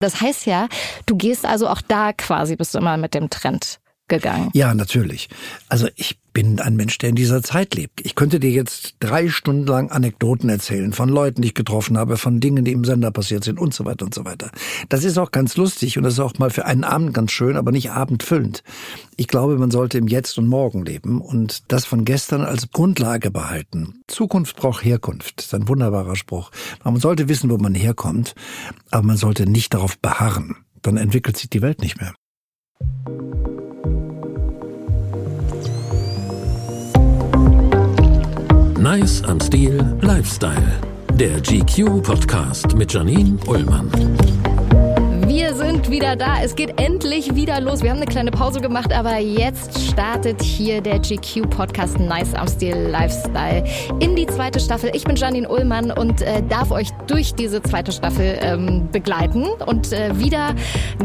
Das heißt ja, du gehst also auch da quasi, bist du immer mit dem Trend gegangen. Ja, natürlich. Also ich bin ein Mensch, der in dieser Zeit lebt. Ich könnte dir jetzt drei Stunden lang Anekdoten erzählen von Leuten, die ich getroffen habe, von Dingen, die im Sender passiert sind und so weiter und so weiter. Das ist auch ganz lustig und das ist auch mal für einen Abend ganz schön, aber nicht abendfüllend. Ich glaube, man sollte im Jetzt und Morgen leben und das von gestern als Grundlage behalten. Zukunft braucht Herkunft. Das ist ein wunderbarer Spruch. Man sollte wissen, wo man herkommt, aber man sollte nicht darauf beharren. Dann entwickelt sich die Welt nicht mehr. Nice am Stil Lifestyle. Der GQ Podcast mit Janine Ullmann. Wir sind wieder da. Es geht endlich wieder los. Wir haben eine kleine Pause gemacht, aber jetzt startet hier der GQ-Podcast Nice am Stil Lifestyle in die zweite Staffel. Ich bin Janine Ullmann und äh, darf euch durch diese zweite Staffel ähm, begleiten und äh, wieder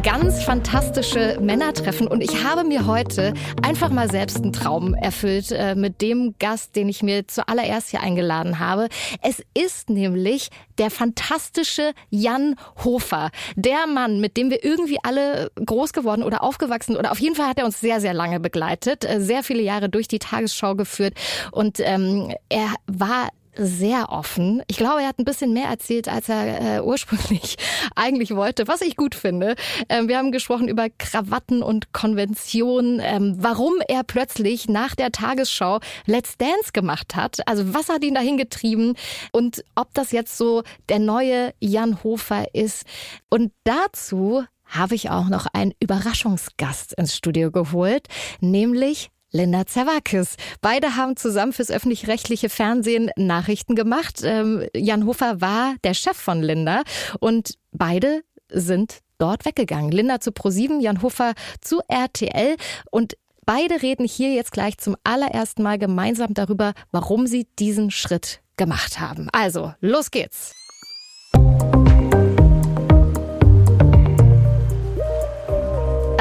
ganz fantastische Männer treffen. Und ich habe mir heute einfach mal selbst einen Traum erfüllt äh, mit dem Gast, den ich mir zuallererst hier eingeladen habe. Es ist nämlich der fantastische Jan Hofer, der Mann, Mann, mit dem wir irgendwie alle groß geworden oder aufgewachsen oder auf jeden Fall hat er uns sehr, sehr lange begleitet, äh, sehr viele Jahre durch die Tagesschau geführt. Und ähm, er war sehr offen. Ich glaube, er hat ein bisschen mehr erzählt, als er äh, ursprünglich eigentlich wollte, was ich gut finde. Ähm, wir haben gesprochen über Krawatten und Konventionen, ähm, warum er plötzlich nach der Tagesschau Let's Dance gemacht hat. Also was hat ihn dahin getrieben und ob das jetzt so der neue Jan Hofer ist. Und dazu habe ich auch noch einen Überraschungsgast ins Studio geholt, nämlich Linda Zerwakis. Beide haben zusammen fürs öffentlich-rechtliche Fernsehen Nachrichten gemacht. Ähm, Jan Hofer war der Chef von Linda und beide sind dort weggegangen. Linda zu ProSieben, Jan Hofer zu RTL und beide reden hier jetzt gleich zum allerersten Mal gemeinsam darüber, warum sie diesen Schritt gemacht haben. Also, los geht's.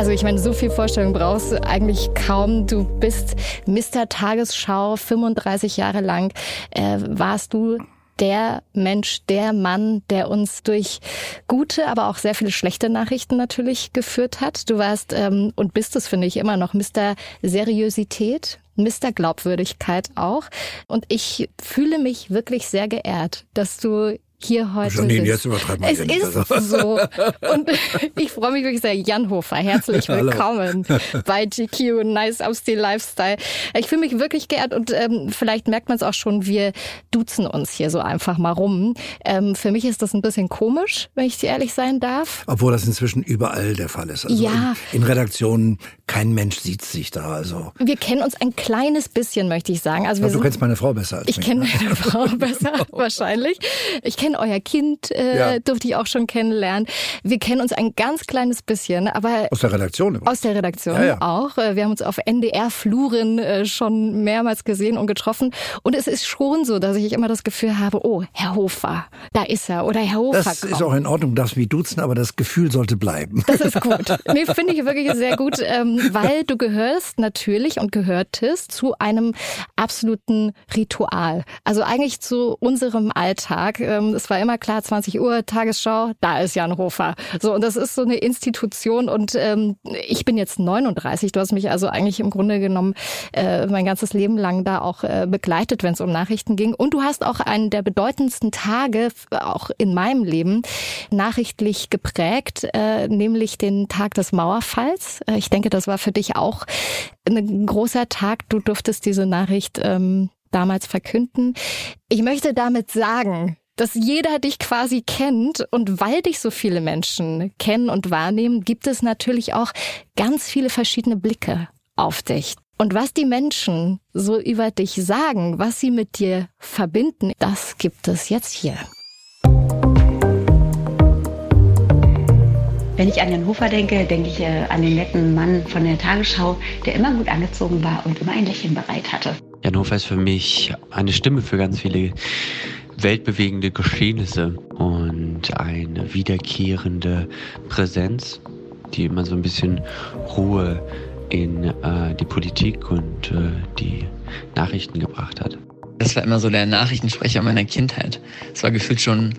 Also ich meine, so viel Vorstellung brauchst du eigentlich kaum. Du bist Mr. Tagesschau, 35 Jahre lang äh, warst du der Mensch, der Mann, der uns durch gute, aber auch sehr viele schlechte Nachrichten natürlich geführt hat. Du warst ähm, und bist es, finde ich, immer noch Mr. Seriosität, Mr. Glaubwürdigkeit auch. Und ich fühle mich wirklich sehr geehrt, dass du hier heute Janine, jetzt übertreiben wir Es ist also. so. Und ich freue mich wirklich sehr. Jan Hofer, herzlich willkommen bei GQ, Nice Stil Lifestyle. Ich fühle mich wirklich geehrt und ähm, vielleicht merkt man es auch schon, wir duzen uns hier so einfach mal rum. Ähm, für mich ist das ein bisschen komisch, wenn ich dir ehrlich sein darf. Obwohl das inzwischen überall der Fall ist. Also ja. in, in Redaktionen, kein Mensch sieht sich da. Also. Wir kennen uns ein kleines bisschen, möchte ich sagen. Also wir du sind, kennst meine Frau besser als ich mich. kenne ne? meine Frau besser, wahrscheinlich. Ich kenne euer Kind, äh, Ja. durfte ich auch schon kennenlernen. Wir kennen uns ein ganz kleines bisschen, aber Aus der Redaktion immer. aus der Redaktion Ja, ja. auch. Äh, Wir haben uns auf NDR-Fluren äh, schon mehrmals gesehen und getroffen. Und es ist schon so, dass ich immer das Gefühl habe, oh, Herr Hofer, da ist er. Oder Herr Hofer Das kommt. ist auch in Ordnung, darfst mich duzen, aber das Gefühl sollte bleiben. Das ist gut. Nee, finde ich wirklich sehr gut, ähm, weil du gehörst natürlich und gehörtest zu einem absoluten Ritual. Also eigentlich zu unserem Alltag. Es war immer klar, 20 Uhr, Tagesschau, da ist Jan Hofer. So, und das ist so eine Institution und ähm, ich bin jetzt 39. Du hast mich also eigentlich im Grunde genommen äh, mein ganzes Leben lang da auch äh, begleitet, wenn es um Nachrichten ging. Und du hast auch einen der bedeutendsten Tage, auch in meinem Leben, nachrichtlich geprägt, äh, nämlich den Tag des Mauerfalls. Äh, ich denke, das war für dich auch ein großer Tag. Du durftest diese Nachricht ähm, damals verkünden. Ich möchte damit sagen, dass jeder dich quasi kennt und weil dich so viele Menschen kennen und wahrnehmen, gibt es natürlich auch ganz viele verschiedene Blicke auf dich. Und was die Menschen so über dich sagen, was sie mit dir verbinden, das gibt es jetzt hier. Wenn ich an Jan Hofer denke, denke ich äh, an den netten Mann von der Tagesschau, der immer gut angezogen war und immer ein Lächeln bereit hatte. Jan Hofer ist für mich eine Stimme für ganz viele weltbewegende Geschehnisse und eine wiederkehrende Präsenz, die immer so ein bisschen Ruhe in äh, die Politik und äh, die Nachrichten gebracht hat. Das war immer so der Nachrichtensprecher meiner Kindheit. Es war gefühlt schon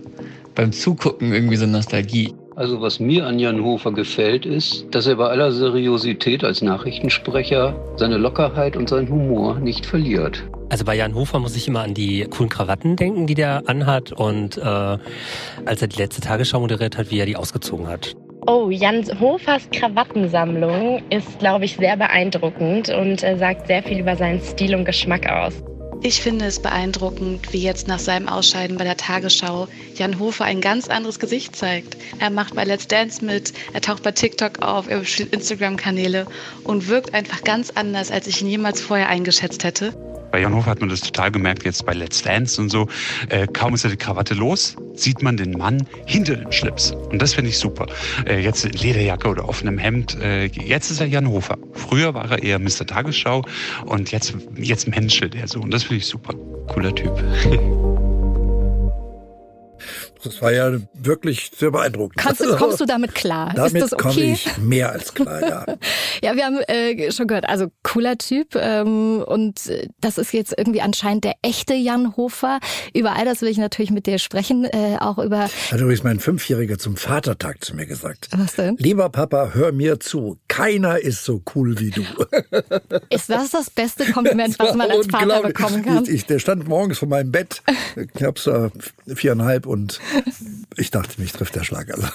beim Zugucken irgendwie so Nostalgie. Also was mir an Jan Hofer gefällt, ist, dass er bei aller Seriosität als Nachrichtensprecher seine Lockerheit und seinen Humor nicht verliert. Also bei Jan Hofer muss ich immer an die coolen Krawatten denken, die der anhat und äh, als er die letzte Tagesschau moderiert hat, wie er die ausgezogen hat. Oh, Jan Hofers Krawattensammlung ist, glaube ich, sehr beeindruckend und äh, sagt sehr viel über seinen Stil und Geschmack aus. Ich finde es beeindruckend, wie jetzt nach seinem Ausscheiden bei der Tagesschau Jan Hofer ein ganz anderes Gesicht zeigt. Er macht bei Let's Dance mit, er taucht bei TikTok auf, er bespielt Instagram-Kanäle und wirkt einfach ganz anders, als ich ihn jemals vorher eingeschätzt hätte. Bei Jan Hofer hat man das total gemerkt, jetzt bei Let's Dance und so. Äh, kaum ist er die Krawatte los, sieht man den Mann hinter dem Schlips. Und das finde ich super. Äh, jetzt Lederjacke oder offenem Hemd. Äh, jetzt ist er Jan Hofer. Früher war er eher Mr. Tagesschau und jetzt, jetzt menschelt er so. Und das finde ich super. Cooler Typ. Das war ja wirklich sehr beeindruckend. Kannst du, kommst du damit klar? Damit Ist das okay? komme ich mehr als klar, ja. ja, wir haben äh, schon gehört, also cooler Typ ähm, und äh, das ist jetzt irgendwie anscheinend der echte Jan Hofer. Über all das will ich natürlich mit dir sprechen, äh, auch über... Hat übrigens mein Fünfjähriger zum Vatertag zu mir gesagt. Was denn? Lieber Papa, hör mir zu. Keiner ist so cool wie du. Ist das das beste Kompliment, was man als Vater bekommen kann? Ich, ich, der stand morgens vor meinem Bett, knapp so viereinhalb und ich dachte, mich trifft der Schlag. Also,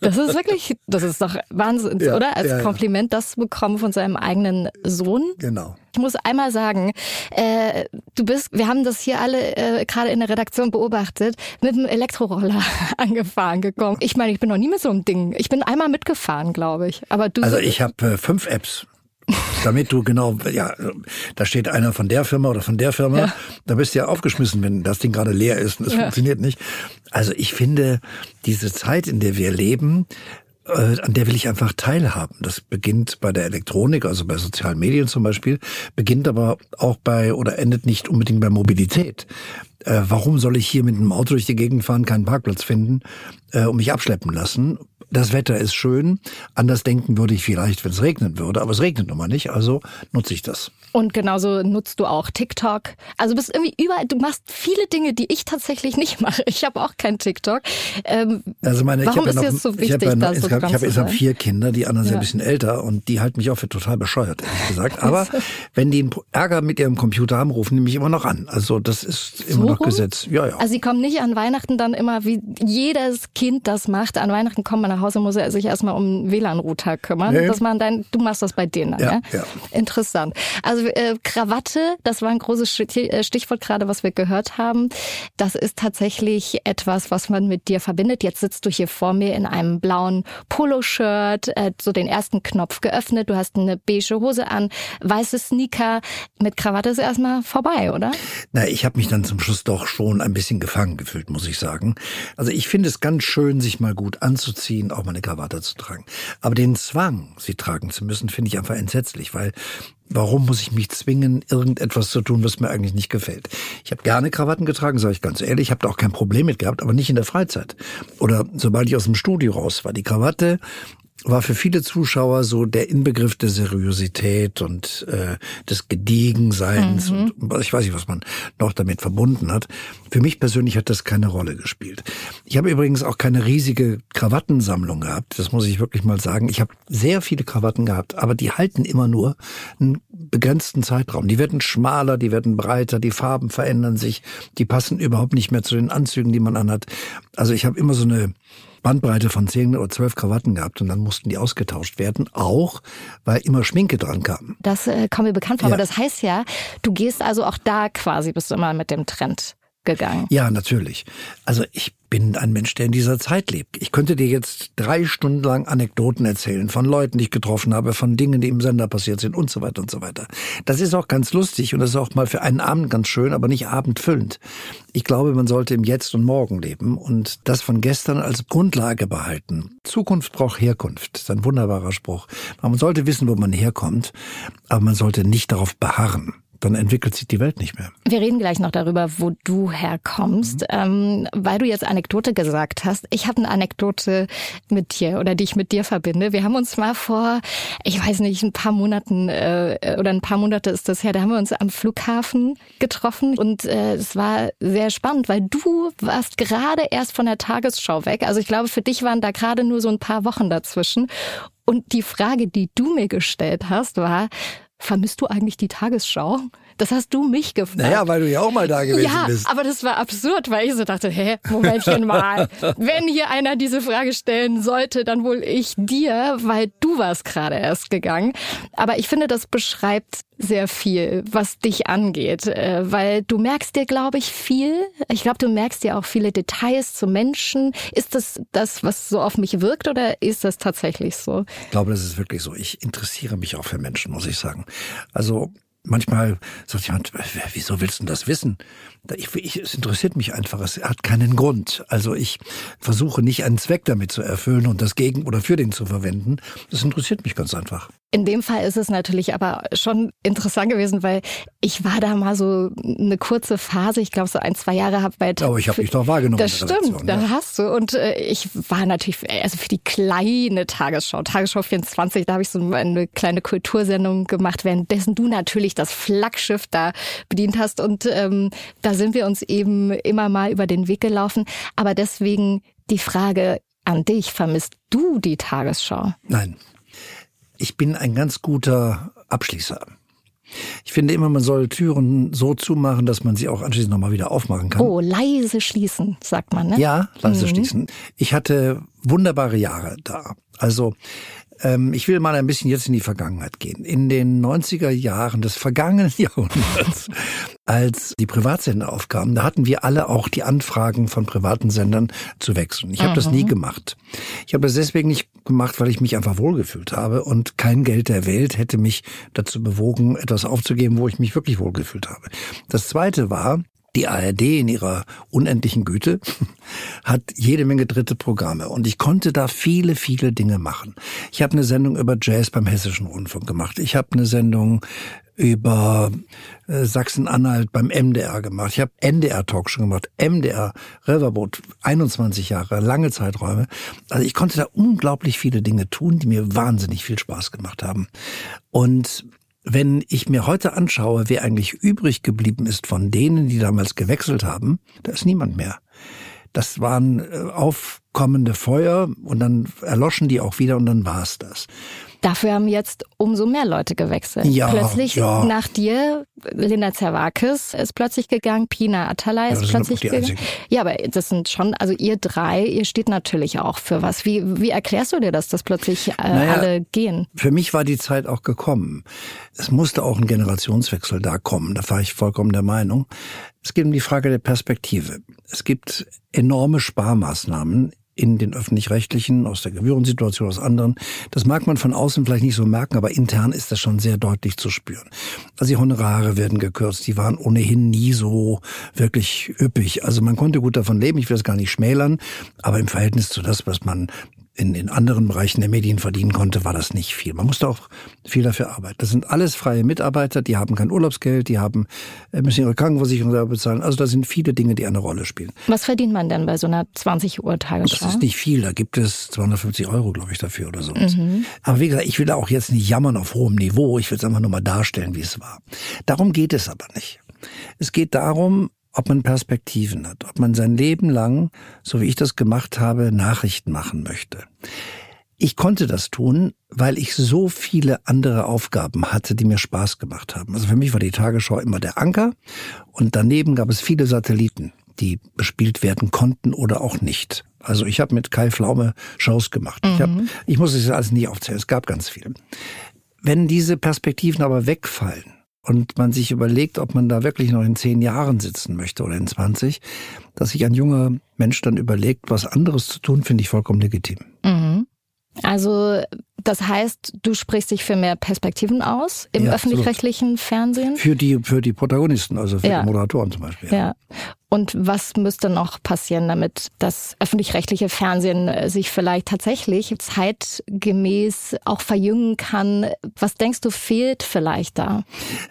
Das ist wirklich, das ist doch Wahnsinn, Ja, oder? Als ja. Kompliment das zu bekommen von seinem eigenen Sohn. genau. Ich muss einmal sagen, äh, du bist, wir haben das hier alle äh, gerade in der Redaktion beobachtet, mit dem Elektroroller angefahren gekommen. Ich meine, ich bin noch nie mit so einem Ding. Ich bin einmal mitgefahren, glaube ich. Aber du Also ich habe äh, fünf Apps. Damit du genau, ja, da steht einer von der Firma oder von der Firma, Ja. da bist du ja aufgeschmissen, wenn das Ding gerade leer ist und es Ja. funktioniert nicht. Also ich finde, diese Zeit, in der wir leben, äh, an der will ich einfach teilhaben. Das beginnt bei der Elektronik, also bei sozialen Medien zum Beispiel, beginnt aber auch bei oder endet nicht unbedingt bei Mobilität. Äh, warum soll ich hier mit einem Auto durch die Gegend fahren, keinen Parkplatz finden äh, und mich abschleppen lassen? Das Wetter ist schön. Anders denken würde ich vielleicht, wenn es regnen würde, aber es regnet nun mal nicht, also nutze ich das. Und genauso nutzt du auch TikTok. Also du bist irgendwie überall, du machst viele Dinge, die ich tatsächlich nicht mache. Ich habe auch kein TikTok. Ähm, Also meine, warum ich ist habe ja dir noch, so ich wichtig, habe ja insgesamt, dran ich habe sein? vier Kinder, die anderen sind Ja. ein bisschen älter und die halten mich auch für total bescheuert, ehrlich gesagt. Aber wenn die Ärger mit ihrem Computer haben, rufen die mich immer noch an. Also das ist immer So noch rum? Gesetz. Ja, ja. Also sie kommen nicht an Weihnachten dann immer, wie jedes Kind das macht. An Weihnachten kommt man nach Hause, muss er sich erstmal um WLAN-Router kümmern. Nee. Das man dein, du machst das bei denen dann, ja? Ja, ja. Interessant. Also äh, Krawatte, das war ein großes äh, Stichwort gerade, was wir gehört haben. Das ist tatsächlich etwas, was man mit dir verbindet. Jetzt sitzt du hier vor mir in einem blauen Poloshirt, äh, so den ersten Knopf geöffnet. Du hast eine beige Hose an, weiße Sneaker. Mit Krawatte ist erstmal vorbei, oder? Na, ich habe mich dann zum Schluss doch schon ein bisschen gefangen gefühlt, muss ich sagen. Also ich finde es ganz schön, sich mal gut anzuziehen, auch mal eine Krawatte zu tragen. Aber den Zwang, sie tragen zu müssen, finde ich einfach entsetzlich, weil warum muss ich mich zwingen, irgendetwas zu tun, was mir eigentlich nicht gefällt? Ich habe gerne Krawatten getragen, sage ich ganz ehrlich. Ich habe da auch kein Problem mit gehabt, aber nicht in der Freizeit. Oder sobald ich aus dem Studio raus war. Die Krawatte war für viele Zuschauer so der Inbegriff der Seriosität und äh, des Gediegenseins Mhm. und ich weiß nicht, was man noch damit verbunden hat. Für mich persönlich hat das keine Rolle gespielt. Ich habe übrigens auch keine riesige Krawattensammlung gehabt, das muss ich wirklich mal sagen. Ich habe sehr viele Krawatten gehabt, aber die halten immer nur einen begrenzten Zeitraum. Die werden schmaler, die werden breiter, die Farben verändern sich, die passen überhaupt nicht mehr zu den Anzügen, die man anhat. Also ich habe immer so eine Bandbreite von zehn oder zwölf Krawatten gehabt und dann mussten die ausgetauscht werden, auch weil immer Schminke dran kam. Das äh, kommt mir bekannt vor, Ja. aber das heißt ja, du gehst also auch da quasi, bist du immer mit dem Trend gegangen. Ja, natürlich. Also ich bin ein Mensch, der in dieser Zeit lebt. Ich könnte dir jetzt drei Stunden lang Anekdoten erzählen von Leuten, die ich getroffen habe, von Dingen, die im Sender passiert sind und so weiter und so weiter. Das ist auch ganz lustig und das ist auch mal für einen Abend ganz schön, aber nicht abendfüllend. Ich glaube, man sollte im Jetzt und Morgen leben und das von gestern als Grundlage behalten. Zukunft braucht Herkunft. Das ist ein wunderbarer Spruch. Man sollte wissen, wo man herkommt, aber man sollte nicht darauf beharren dann entwickelt sich die Welt nicht mehr. Wir reden gleich noch darüber, wo du herkommst, mhm. ähm, weil du jetzt Anekdote gesagt hast. Ich habe eine Anekdote mit dir oder die ich mit dir verbinde. Wir haben uns mal vor, ich weiß nicht, ein paar Monaten äh, oder ein paar Monate ist das her, da haben wir uns am Flughafen getroffen und äh, es war sehr spannend, weil du warst gerade erst von der Tagesschau weg. Also ich glaube, für dich waren da gerade nur so ein paar Wochen dazwischen. Und die Frage, die du mir gestellt hast, war, vermisst du eigentlich die Tagesschau? Das hast du mich gefragt. Naja, weil du ja auch mal da gewesen ja, bist. aber das war absurd, weil ich so dachte, hä, Momentchen mal. Wenn hier einer diese Frage stellen sollte, dann wohl ich dir, weil du warst gerade erst gegangen. Aber ich finde, das beschreibt sehr viel, was dich angeht, äh, weil du merkst dir, glaube ich, viel. Ich glaube, du merkst dir auch viele Details zu Menschen. Ist das das, was so auf mich wirkt oder ist das tatsächlich so? Ich glaube, das ist wirklich so. Ich interessiere mich auch für Menschen, muss ich sagen. Also manchmal sagt jemand, wieso willst du das wissen? Ich, ich, es interessiert mich einfach, es hat keinen Grund. Also ich versuche nicht einen Zweck damit zu erfüllen und das gegen oder für den zu verwenden. Das interessiert mich ganz einfach. In dem Fall ist es natürlich aber schon interessant gewesen, weil ich war da mal so eine kurze Phase, ich glaube so ein, zwei Jahre habe bei... Aber ich habe dich doch wahrgenommen. Das stimmt, da ja. hast du. Und äh, ich war natürlich, also für die kleine Tagesschau, Tagesschau 24, da habe ich so eine kleine Kultursendung gemacht, währenddessen du natürlich das Flaggschiff da bedient hast. Und ähm, da sind wir uns eben immer mal über den Weg gelaufen. Aber deswegen die Frage an dich, vermisst du die Tagesschau? Nein. Ich bin ein ganz guter Abschließer. Ich finde immer, man soll Türen so zumachen, dass man sie auch anschließend nochmal wieder aufmachen kann. Oh, leise schließen, sagt man, ne? Ja, leise mhm. schließen. Ich hatte wunderbare Jahre da. Also ich will mal ein bisschen jetzt in die Vergangenheit gehen. In den 90er Jahren des vergangenen Jahrhunderts, als die Privatsender aufkamen, da hatten wir alle auch die Anfragen von privaten Sendern zu wechseln. Ich habe das nie gemacht. Ich habe das deswegen nicht gemacht, weil ich mich einfach wohlgefühlt habe und kein Geld der Welt hätte mich dazu bewogen, etwas aufzugeben, wo ich mich wirklich wohlgefühlt habe. Das zweite war, die ARD in ihrer unendlichen Güte hat jede Menge dritte Programme und ich konnte da viele, viele Dinge machen. Ich habe eine Sendung über Jazz beim Hessischen Rundfunk gemacht. Ich habe eine Sendung über äh, Sachsen-Anhalt beim MDR gemacht. Ich habe NDR-Talk schon gemacht, MDR, Riverboat, 21 Jahre, lange Zeiträume. Also ich konnte da unglaublich viele Dinge tun, die mir wahnsinnig viel Spaß gemacht haben. Und wenn ich mir heute anschaue, wer eigentlich übrig geblieben ist von denen, die damals gewechselt haben, da ist niemand mehr. Das waren äh, aufkommende Feuer und dann erloschen die auch wieder und dann war's das. Dafür haben jetzt umso mehr Leute gewechselt. Ja, plötzlich ja. nach dir, Linda Zerwakis ist plötzlich gegangen, Pina Atalay ist ja, plötzlich gegangen. Einzigen. Ja, aber das sind schon, also ihr drei, ihr steht natürlich auch für was. Wie, wie erklärst du dir das, dass plötzlich äh, naja, alle gehen? Für mich war die Zeit auch gekommen. Es musste auch ein Generationswechsel da kommen. Da war ich vollkommen der Meinung. Es geht um die Frage der Perspektive. Es gibt enorme Sparmaßnahmen in den öffentlich-rechtlichen, aus der Gebührensituation, aus anderen. Das mag man von außen vielleicht nicht so merken, aber intern ist das schon sehr deutlich zu spüren. Also die Honorare werden gekürzt, die waren ohnehin nie so wirklich üppig. Also man konnte gut davon leben, ich will das gar nicht schmälern, aber im Verhältnis zu das, was man in, in anderen Bereichen der Medien verdienen konnte, war das nicht viel. Man musste auch viel dafür arbeiten. Das sind alles freie Mitarbeiter, die haben kein Urlaubsgeld, die haben, äh, müssen ihre Krankenversicherung selber bezahlen. Also da sind viele Dinge, die eine Rolle spielen. Was verdient man denn bei so einer 20 Uhr Tagesschau? Das ist nicht viel, da gibt es 250 Euro, glaube ich, dafür oder so. Mhm. Aber wie gesagt, ich will auch jetzt nicht jammern auf hohem Niveau, ich will es einfach nur mal darstellen, wie es war. Darum geht es aber nicht. Es geht darum, ob man Perspektiven hat, ob man sein Leben lang, so wie ich das gemacht habe, Nachrichten machen möchte. Ich konnte das tun, weil ich so viele andere Aufgaben hatte, die mir Spaß gemacht haben. Also für mich war die Tagesschau immer der Anker und daneben gab es viele Satelliten, die bespielt werden konnten oder auch nicht. Also ich habe mit Kai Pflaume Shows gemacht. Mhm. Ich, hab, ich muss es alles nie aufzählen, es gab ganz viele. Wenn diese Perspektiven aber wegfallen, und man sich überlegt, ob man da wirklich noch in zehn Jahren sitzen möchte oder in 20, dass sich ein junger Mensch dann überlegt, was anderes zu tun, finde ich vollkommen legitim. Mhm. Also Das heißt, du sprichst dich für mehr Perspektiven aus im Ja, öffentlich-rechtlichen Fernsehen? Für die, für die Protagonisten, also für Ja. die Moderatoren zum Beispiel. Ja. Und was müsste noch passieren, damit das öffentlich-rechtliche Fernsehen äh, sich vielleicht tatsächlich zeitgemäß auch verjüngen kann? Was denkst du, fehlt vielleicht da?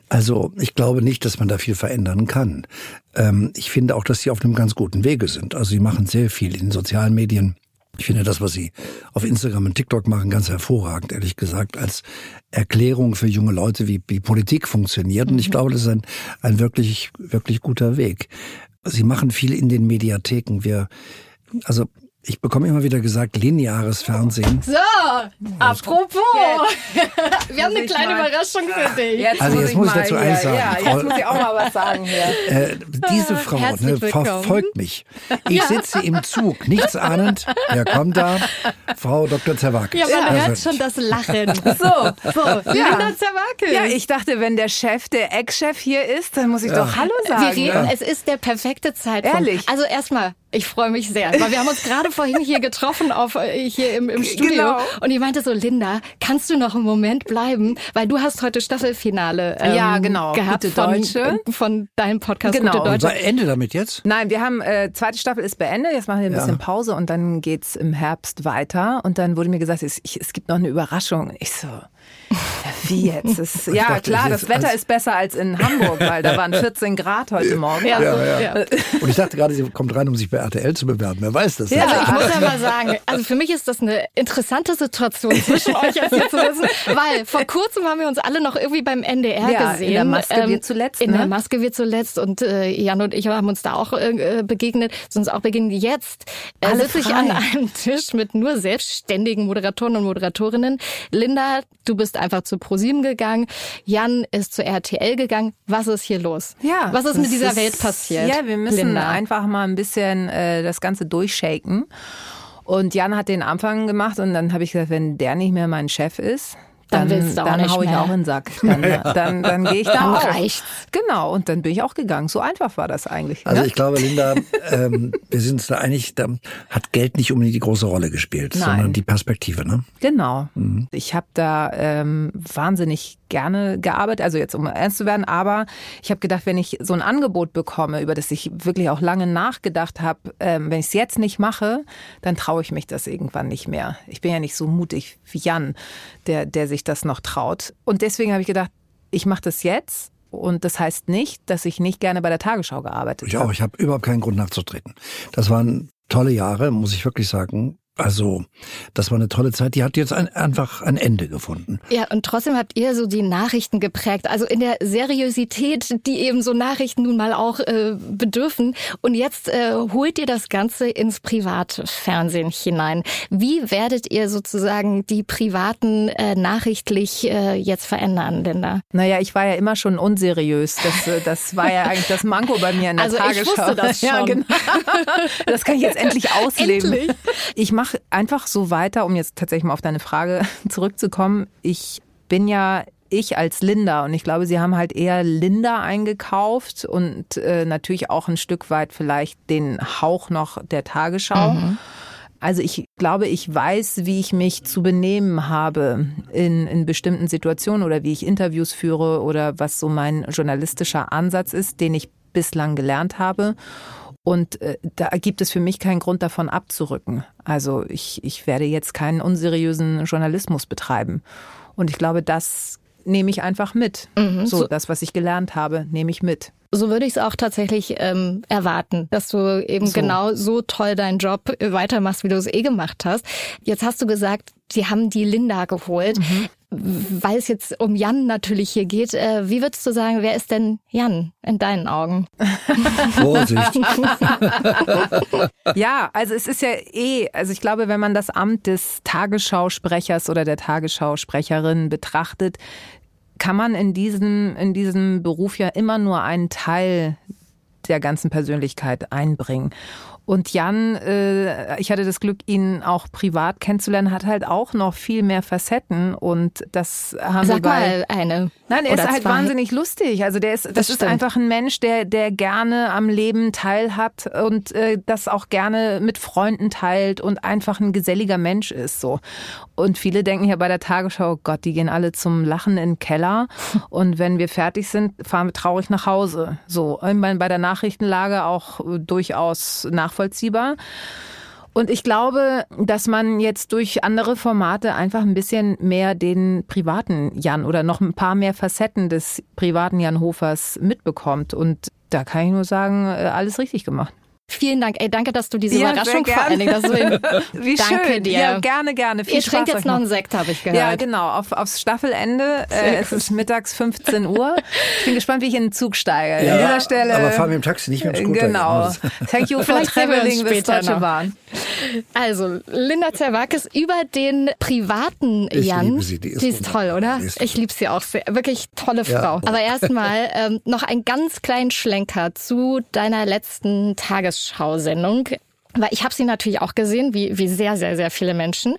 Also ich glaube nicht, dass man da viel verändern kann. Ähm, ich finde auch, dass sie auf einem ganz guten Wege sind. Also sie machen sehr viel in den sozialen Medien. Ich finde das, was sie auf Instagram und TikTok machen, ganz hervorragend, ehrlich gesagt, als Erklärung für junge Leute, wie, wie Politik funktioniert. Und ich glaube, das ist ein, ein wirklich, wirklich guter Weg. Sie machen viel in den Mediatheken. Wir, also ich bekomme immer wieder gesagt, lineares Fernsehen. So, apropos, wir haben eine kleine mal- Überraschung für dich. Jetzt Also jetzt muss ich mal dazu eins sagen. Ja, Frau- jetzt muss ich auch mal was sagen hier. Äh, diese Frau ne, Herzlich willkommen. verfolgt mich. Ich sitze im Zug, nichts ahnend. Wer kommt da? Frau Dr. Zerwakis. Ja, man hört Persönlich. schon das Lachen. So, So, Linda Zerwakis. ja, ich dachte, wenn der Chef, der Ex-Chef hier ist, dann muss ich doch Hallo sagen. Wir reden, es ist der perfekte Zeitpunkt. Ehrlich? Also erstmal, ich freue mich sehr, weil wir haben uns gerade vorhin hier getroffen auf äh, hier im, im Studio Genau. und ich meinte so, Linda, kannst du noch einen Moment bleiben, weil du hast heute Staffelfinale ähm, Ja, genau. gehabt Gute von, Deutsche. von deinem Podcast Genau. Gute Deutsche. Ende damit jetzt? Nein, wir haben, äh, zweite Staffel ist beendet, jetzt machen wir ein Ja. bisschen Pause und dann geht's im Herbst weiter. Und dann wurde mir gesagt, es, ich, es gibt noch eine Überraschung. Ich so, wie jetzt? Es, ja, dachte, klar, das ist Wetter ist besser als in Hamburg, weil da waren 14 Grad heute Morgen. Ja, so, Ja, ja. ja. Und ich dachte gerade, sie kommt rein, um sich bei RTL zu bewerben. Wer weiß das? Ja. Also ich muss ja mal sagen, also für mich ist das eine interessante Situation zwischen euch jetzt hier zu sitzen, weil vor kurzem haben wir uns alle noch irgendwie beim NDR Ja, in gesehen. der Maske wir zuletzt, In ne? der Maske wir zuletzt und äh, Jan und ich haben uns da auch äh, begegnet, sind uns auch begegnet. Jetzt äh, sitze ich an einem Tisch mit nur selbstständigen Moderatoren und Moderatorinnen. Linda, du bist einfach zu ProSieben gegangen. Jan ist zu RTL gegangen. Was ist hier los? Ja, Was ist mit dieser ist- Welt passiert? Ja, wir müssen Linda? einfach mal ein bisschen äh, das Ganze durchshaken. Und Jan hat den Anfang gemacht und dann habe ich gesagt, wenn der nicht mehr mein Chef ist, Dann dann, willst du auch dann nicht hau ich auch in den Sack. Dann, dann, dann gehe ich da Dann auch. reicht's. Genau, und dann bin ich auch gegangen. So einfach war das eigentlich. Also ne? ich glaube, Linda, ähm, wir sind uns da einig, da hat Geld nicht unbedingt die große Rolle gespielt, Nein. sondern die Perspektive. Ne? Genau. Mhm. Ich habe da ähm, wahnsinnig gerne gearbeitet, also jetzt um ernst zu werden, aber ich habe gedacht, wenn ich so ein Angebot bekomme, über das ich wirklich auch lange nachgedacht habe, ähm, wenn ich es jetzt nicht mache, dann traue ich mich das irgendwann nicht mehr. Ich bin ja nicht so mutig wie Jan, der, der sich das noch traut. Und deswegen habe ich gedacht, ich mache das jetzt. Und das heißt nicht, dass ich nicht gerne bei der Tagesschau gearbeitet Ich habe. auch, ich habe überhaupt keinen Grund nachzutreten. Das waren tolle Jahre, muss ich wirklich sagen. Also, das war eine tolle Zeit. Die hat jetzt ein, einfach ein Ende gefunden. Ja, und trotzdem habt ihr so die Nachrichten geprägt. Also in der Seriosität, die eben so Nachrichten nun mal auch äh, bedürfen. Und jetzt äh, holt ihr das Ganze ins Privatfernsehen hinein. Wie werdet ihr sozusagen die privaten äh, nachrichtlich äh, jetzt verändern, Linda? Naja, ich war ja immer schon unseriös. Das, äh, das war ja eigentlich das Manko bei mir in der Also ich Tagesschau. wusste das Ja, schon. genau. Das kann ich jetzt endlich ausleben. Endlich. Ich mache einfach so weiter, um jetzt tatsächlich mal auf deine Frage zurückzukommen. Ich bin ja ich als Linda und ich glaube, sie haben halt eher Linda eingekauft und äh, natürlich auch ein Stück weit vielleicht den Hauch noch der Tagesschau. Also ich glaube, ich weiß, wie ich mich zu benehmen habe in, in bestimmten Situationen oder wie ich Interviews führe oder was so mein journalistischer Ansatz ist, den ich bislang gelernt habe. Und äh, da gibt es für mich keinen Grund davon abzurücken. Also ich, ich werde jetzt keinen unseriösen Journalismus betreiben. Und ich glaube, das nehme ich einfach mit. so, so- das, was ich gelernt habe, nehme ich mit. So würde ich es auch tatsächlich ähm, erwarten, dass du eben So. genau so toll deinen Job äh, weitermachst, wie du es eh gemacht hast. Jetzt hast du gesagt, sie haben die Linda geholt. Weil es jetzt um Jan natürlich hier geht, äh, wie würdest du sagen, wer ist denn Jan in deinen Augen? Vorsicht. Ja, also es ist ja eh, also ich glaube, wenn man das Amt des Tagesschausprechers oder der Tagesschausprecherin betrachtet, kann man in diesem, in diesem Beruf ja immer nur einen Teil der ganzen Persönlichkeit einbringen. Und Jan, äh, ich hatte das Glück, ihn auch privat kennenzulernen, hat halt auch noch viel mehr Facetten und das haben Sag wir bei mal eine. Nein, er ist halt zwei. wahnsinnig lustig. Also der ist, das, Das ist einfach ein Mensch, der, der gerne am Leben teilhat und äh, das auch gerne mit Freunden teilt und einfach ein geselliger Mensch ist so. Und viele denken ja bei der Tagesschau, oh Gott, die gehen alle zum Lachen in den Keller und wenn wir fertig sind, fahren wir traurig nach Hause. So, ich meine, bei der Nachrichtenlage auch äh, durchaus nachvollziehbar. Und ich glaube, dass man jetzt durch andere Formate einfach ein bisschen mehr den privaten Jan oder noch ein paar mehr Facetten des privaten Jan Hofers mitbekommt. Und da kann ich nur sagen, äh, alles richtig gemacht. Vielen Dank. Ey, danke, dass du diese Ja, Überraschung vor allen Dingen, dass du ihn, Wie danke schön. dir. Ja, gerne, gerne. Viel Ihr Spaß trinkt jetzt noch einen Sekt, habe ich gehört. Ja, genau. Auf, aufs Staffelende. Äh, es ist mittags 15 Uhr. Ich bin gespannt, wie ich in den Zug steige. Ja, An dieser Stelle. aber fahr mit dem Taxi, nicht mit dem Scooter. Genau. Thank you for wir traveling with Deutsche. Bahn. Also, Linda Zerwakis über den privaten Ich Jan. liebe sie, die ist toll, oder? Die ist Ich liebe sie auch sehr. Wirklich tolle Ja. Frau. Aber erstmal ähm, noch einen ganz kleinen Schlenker zu deiner letzten Tagesschau-Sendung. Weil ich habe sie natürlich auch gesehen, wie, wie sehr, sehr, sehr viele Menschen.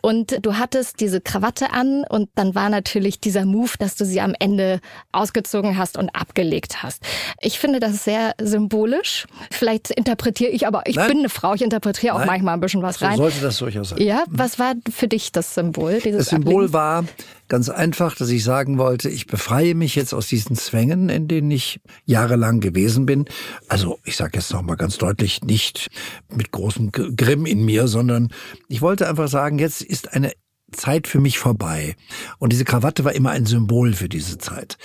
Und du hattest diese Krawatte an und dann war natürlich dieser Move, dass du sie am Ende ausgezogen hast und abgelegt hast. Ich finde das sehr symbolisch. Vielleicht interpretiere ich, aber ich Nein. bin eine Frau, ich interpretiere auch Nein. manchmal ein bisschen was So rein. sollte das durchaus sein. Ja, was war für dich das Symbol? Dieses Das Symbol Ablegen? war ganz einfach, dass ich sagen wollte, ich befreie mich jetzt aus diesen Zwängen, in denen ich jahrelang gewesen bin. Also ich sage jetzt nochmal ganz deutlich, nicht mit großem Grimm in mir, sondern ich wollte einfach sagen, jetzt ist eine Zeit für mich vorbei. Und diese Krawatte war immer ein Symbol für diese Zeit.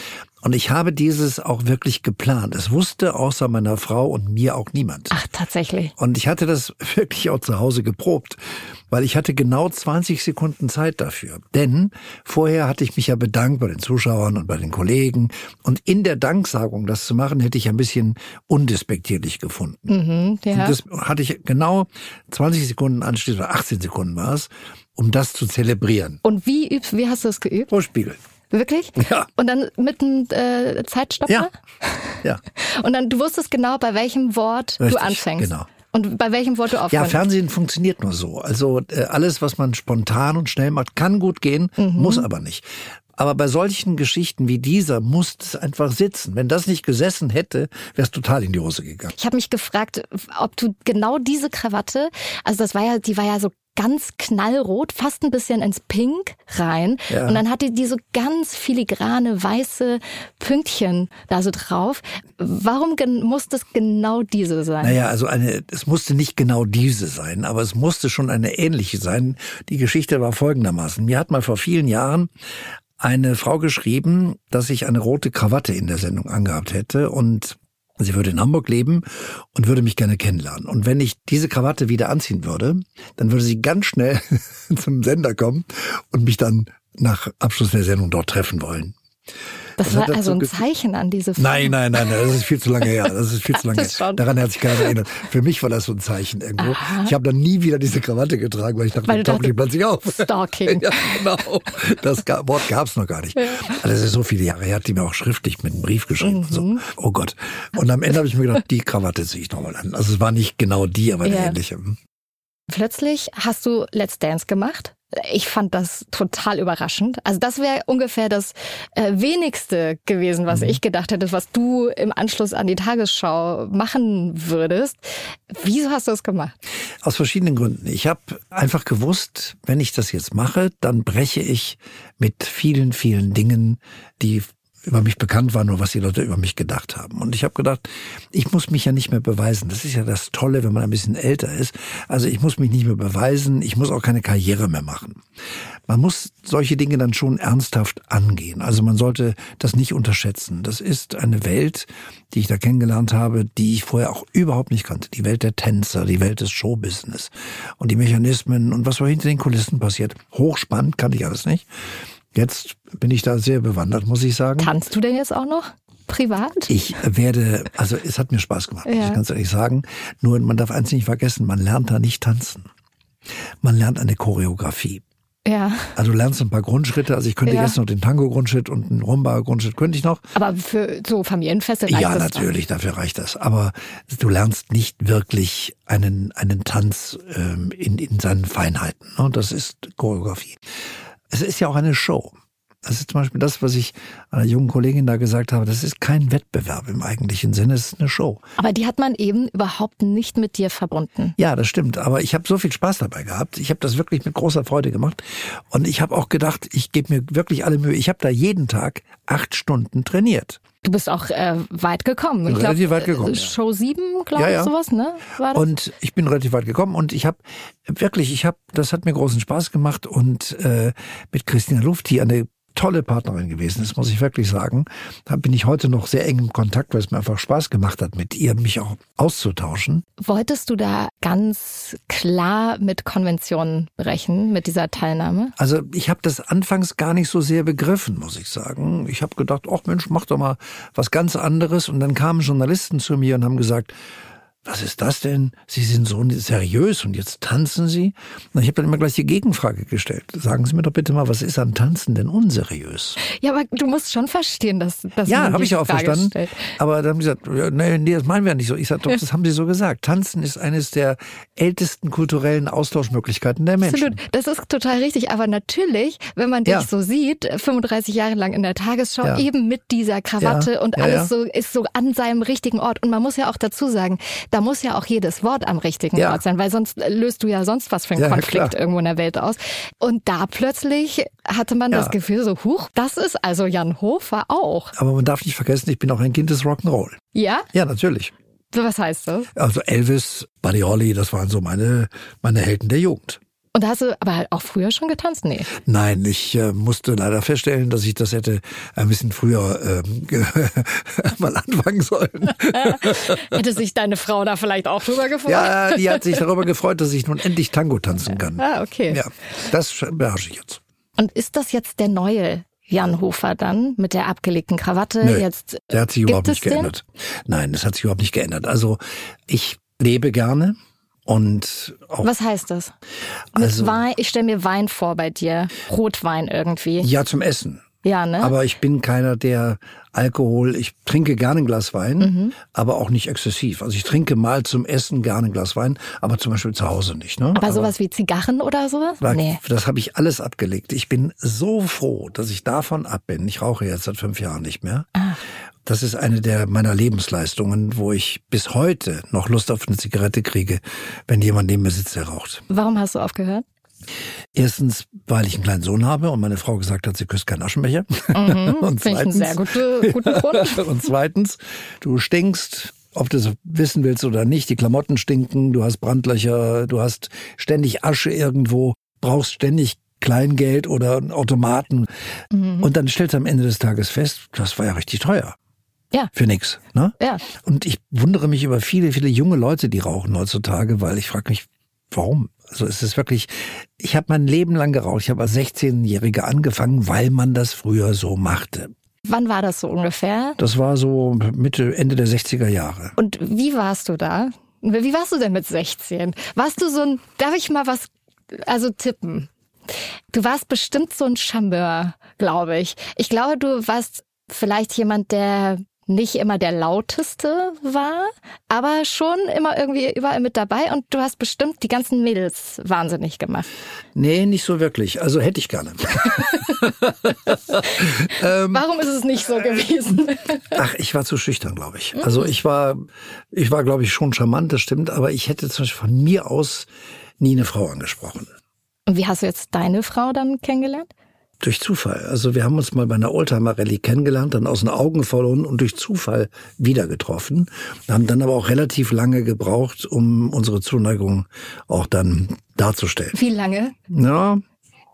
Und ich habe dieses auch wirklich geplant. Es wusste außer meiner Frau und mir auch niemand. Ach, tatsächlich. Und ich hatte das wirklich auch zu Hause geprobt, weil ich hatte genau 20 Sekunden Zeit dafür. Denn vorher hatte ich mich ja bedankt bei den Zuschauern und bei den Kollegen. Und in der Danksagung, das zu machen, hätte ich ein bisschen undespektierlich gefunden. Mhm, ja. Und das hatte ich genau 20 Sekunden anschließend, oder 18 Sekunden war es, um das zu zelebrieren. Und wie übst, wie hast du es geübt? Vor Spiegel. Wirklich? Ja. Und dann mit einem äh, Zeitstopper? Ja. Ja. Und dann, du wusstest genau, bei welchem Wort Richtig, du anfängst. genau. Und bei welchem Wort du Ja, aufhörst. Fernsehen funktioniert nur so. Also äh, alles, was man spontan und schnell macht, kann gut gehen, Mhm. muss aber nicht. Aber bei solchen Geschichten wie dieser muss es einfach sitzen. Wenn das nicht gesessen hätte, wäre es total in die Hose gegangen. Ich habe mich gefragt, ob du genau diese Krawatte, also das war ja, die war ja so ganz knallrot, fast ein bisschen ins Pink rein. Ja. Und dann hatte die so ganz filigrane weiße Pünktchen da so drauf. Warum muss das genau diese sein? Naja, also eine, es musste nicht genau diese sein, aber es musste schon eine ähnliche sein. Die Geschichte war folgendermaßen. Mir hat mal vor vielen Jahren eine Frau geschrieben, dass ich eine rote Krawatte in der Sendung angehabt hätte und sie würde in Hamburg leben und würde mich gerne kennenlernen. Und wenn ich diese Krawatte wieder anziehen würde, dann würde sie ganz schnell zum Sender kommen und mich dann nach Abschluss der Sendung dort treffen wollen. Das was war also ein? Zeichen an diese Frau. Nein, nein, nein, nein, das ist viel zu lange her. Das ist viel zu lange Das her. schon. Daran hat sich keiner erinnert. Für mich war das so ein Zeichen irgendwo. Aha. Ich habe dann nie wieder diese Krawatte getragen, weil ich dachte, Weil dann die dachtest, plötzlich auf. Stalking. Ja, genau. Das Wort gab's noch gar nicht. Also das ist so viele Jahre her, hat die mir auch schriftlich mit einem Brief geschrieben. Mhm. So. Oh Gott. Und am Ende habe ich mir gedacht, die Krawatte ziehe ich nochmal an. Also es war nicht genau die, aber eine Ja. ähnliche. Plötzlich hast du Let's Dance gemacht. Ich fand das total überraschend. Also das wäre ungefähr das äh, wenigste gewesen, Mhm. was ich gedacht hätte, was du im Anschluss an die Tagesschau machen würdest. Wieso hast du das gemacht? Aus verschiedenen Gründen. Ich habe einfach gewusst, wenn ich das jetzt mache, dann breche ich mit vielen, vielen Dingen, die über mich bekannt waren oder was die Leute über mich gedacht haben. Und ich habe gedacht, ich muss mich ja nicht mehr beweisen. Das ist ja das Tolle, wenn man ein bisschen älter ist. Also ich muss mich nicht mehr beweisen, ich muss auch keine Karriere mehr machen. Man muss solche Dinge dann schon ernsthaft angehen. Also man sollte das nicht unterschätzen. Das ist eine Welt, die ich da kennengelernt habe, die ich vorher auch überhaupt nicht kannte. Die Welt der Tänzer, die Welt des Showbusiness und die Mechanismen und was so hinter den Kulissen passiert. Hochspannend, kannte ich alles nicht. Jetzt bin ich da sehr bewandert, muss ich sagen. Tanzt du denn jetzt auch noch privat? Ich werde, also es hat mir Spaß gemacht, muss Ja. ich ganz ehrlich sagen. Nur man darf eins nicht vergessen, man lernt da nicht tanzen. Man lernt eine Choreografie. Ja. Also du lernst ein paar Grundschritte. Also ich könnte Ja. jetzt noch den Tango-Grundschritt und einen Rumba-Grundschritt könnte ich noch. Aber für so Familienfeste reicht Ja, das dann. natürlich, dafür reicht das. Aber du lernst nicht wirklich einen, einen Tanz ähm, in, in seinen Feinheiten. Ne? Das ist Choreografie. Es ist ja auch eine Show. Das ist zum Beispiel das, was ich einer jungen Kollegin da gesagt habe. Das ist kein Wettbewerb im eigentlichen Sinne, es ist eine Show. Aber die hat man eben überhaupt nicht mit dir verbunden. Ja, das stimmt. Aber ich habe so viel Spaß dabei gehabt. Ich habe das wirklich mit großer Freude gemacht. Und ich habe auch gedacht, ich gebe mir wirklich alle Mühe. Ich habe da jeden Tag acht Stunden trainiert. Du bist auch äh, weit gekommen. Ich Relativ glaub, weit gekommen, äh. Show 7, glaube Ja, ich, ja. sowas, ne? War das? Und ich bin relativ weit gekommen und ich habe wirklich, ich habe, das hat mir großen Spaß gemacht und äh, mit Christina Luft, die eine tolle Partnerin gewesen ist, muss ich wirklich sagen. Da bin ich heute noch sehr eng im Kontakt, weil es mir einfach Spaß gemacht hat, mit ihr mich auch auszutauschen. Wolltest du da ganz klar mit Konventionen brechen, mit dieser Teilnahme? Also ich habe das anfangs gar nicht so sehr begriffen, muss ich sagen. Ich habe gedacht, ach Mensch, mach doch mal was ganz anderes. Und dann kamen Journalisten zu mir und haben gesagt, was ist das denn? Sie sind so seriös und jetzt tanzen Sie? Und ich habe dann immer gleich die Gegenfrage gestellt. Sagen Sie mir doch bitte mal, was ist an Tanzen denn unseriös? Ja, aber du musst schon verstehen, dass, dass ja, habe ich ja auch Frage verstanden. stellt. Aber dann haben sie gesagt, nee, nee, das meinen wir nicht so. Ich sage, doch, das haben Sie so gesagt. Tanzen ist eines der ältesten kulturellen Austauschmöglichkeiten der Menschen. Absolut, das ist total richtig. Aber natürlich, wenn man dich Ja. so sieht, 35 Jahre lang in der Tagesschau, Ja. eben mit dieser Krawatte Ja, und alles so ist so an seinem richtigen Ort. Und man muss ja auch dazu sagen, da muss ja auch jedes Wort am richtigen Ja. Ort sein, weil sonst löst du ja sonst was für einen Ja, Konflikt klar. irgendwo in der Welt aus. Und da plötzlich hatte man Ja. das Gefühl, so, huch, das ist also Jan Hofer auch. Aber man darf nicht vergessen, ich bin auch ein Kind des Rock'n'Roll. Ja? Ja, natürlich. So, Was heißt das? Also Elvis, Buddy Holly, das waren so meine, meine Helden der Jugend. Und da hast du aber halt auch früher schon getanzt? Nee. Nein, ich äh, musste leider feststellen, dass ich das hätte ein bisschen früher ähm, mal anfangen sollen. Hätte sich deine Frau da vielleicht auch drüber gefreut? ja, die hat sich darüber gefreut, dass ich nun endlich Tango tanzen kann. Ah, okay. Ja, das beherrsche ich jetzt. Und ist das jetzt der neue Jan Hofer dann mit der abgelegten Krawatte? Nö, jetzt der hat sich überhaupt nicht den? geändert. Nein, das hat sich überhaupt nicht geändert. Also ich lebe gerne und auch Was heißt das? Mit Also- Wein, ich stelle mir Wein vor bei dir. Rotwein irgendwie. ja zum Essen. Ja, ne? Aber ich bin keiner, der Alkohol, ich trinke gerne ein Glas Wein, Mhm. aber auch nicht exzessiv. Also ich trinke mal zum Essen gerne ein Glas Wein, aber zum Beispiel zu Hause nicht. Ne? aber sowas wie Zigarren oder sowas? Da- Nee. Das habe ich alles abgelegt. Ich bin so froh, dass ich davon ab bin. Ich rauche jetzt seit fünf Jahren nicht mehr. Ah. Das ist eine der meiner Lebensleistungen, wo ich bis heute noch Lust auf eine Zigarette kriege, wenn jemand neben mir sitzt, der raucht. Warum hast du aufgehört? Erstens, weil ich einen kleinen Sohn habe und meine Frau gesagt hat, sie küsst keinen Aschenbecher. Mhm, und einen sehr gute, guten Grund. und zweitens, du stinkst, ob du es wissen willst oder nicht, die Klamotten stinken, du hast Brandlöcher, du hast ständig Asche irgendwo, brauchst ständig Kleingeld oder Automaten. Mhm. Und dann stellst du am Ende des Tages fest, das war ja richtig teuer. Ja. Für nix. Ne? Ja. Und ich wundere mich über viele, viele junge Leute, die rauchen heutzutage, weil ich frage mich, warum? Also es ist wirklich, ich habe mein Leben lang geraucht. Ich habe als 16-Jähriger angefangen, weil man das früher so machte. Wann war das so ungefähr? Das war so Mitte, Ende der 60er Jahre. Und wie warst du da? Wie warst du denn mit 16? Warst du so ein, darf ich mal was, also tippen? Du warst bestimmt so ein Charmeur, glaube ich. Ich glaube, du warst vielleicht jemand, der nicht immer der lauteste war, aber schon immer irgendwie überall mit dabei und du hast bestimmt die ganzen Mädels wahnsinnig gemacht. Nee, nicht so wirklich. Also hätte ich gerne. ähm, Warum ist es nicht so gewesen? ach, ich war zu schüchtern, glaube ich. Also ich war, ich war, glaube ich, schon charmant, das stimmt, aber ich hätte zum Beispiel von mir aus nie eine Frau angesprochen. Und wie hast du jetzt deine Frau dann kennengelernt? Durch Zufall. Also wir haben uns mal bei einer Oldtimer Rallye kennengelernt, dann aus den Augen verloren und durch Zufall wieder getroffen. Haben dann aber auch relativ lange gebraucht, um unsere Zuneigung auch dann darzustellen. Wie lange? Ja,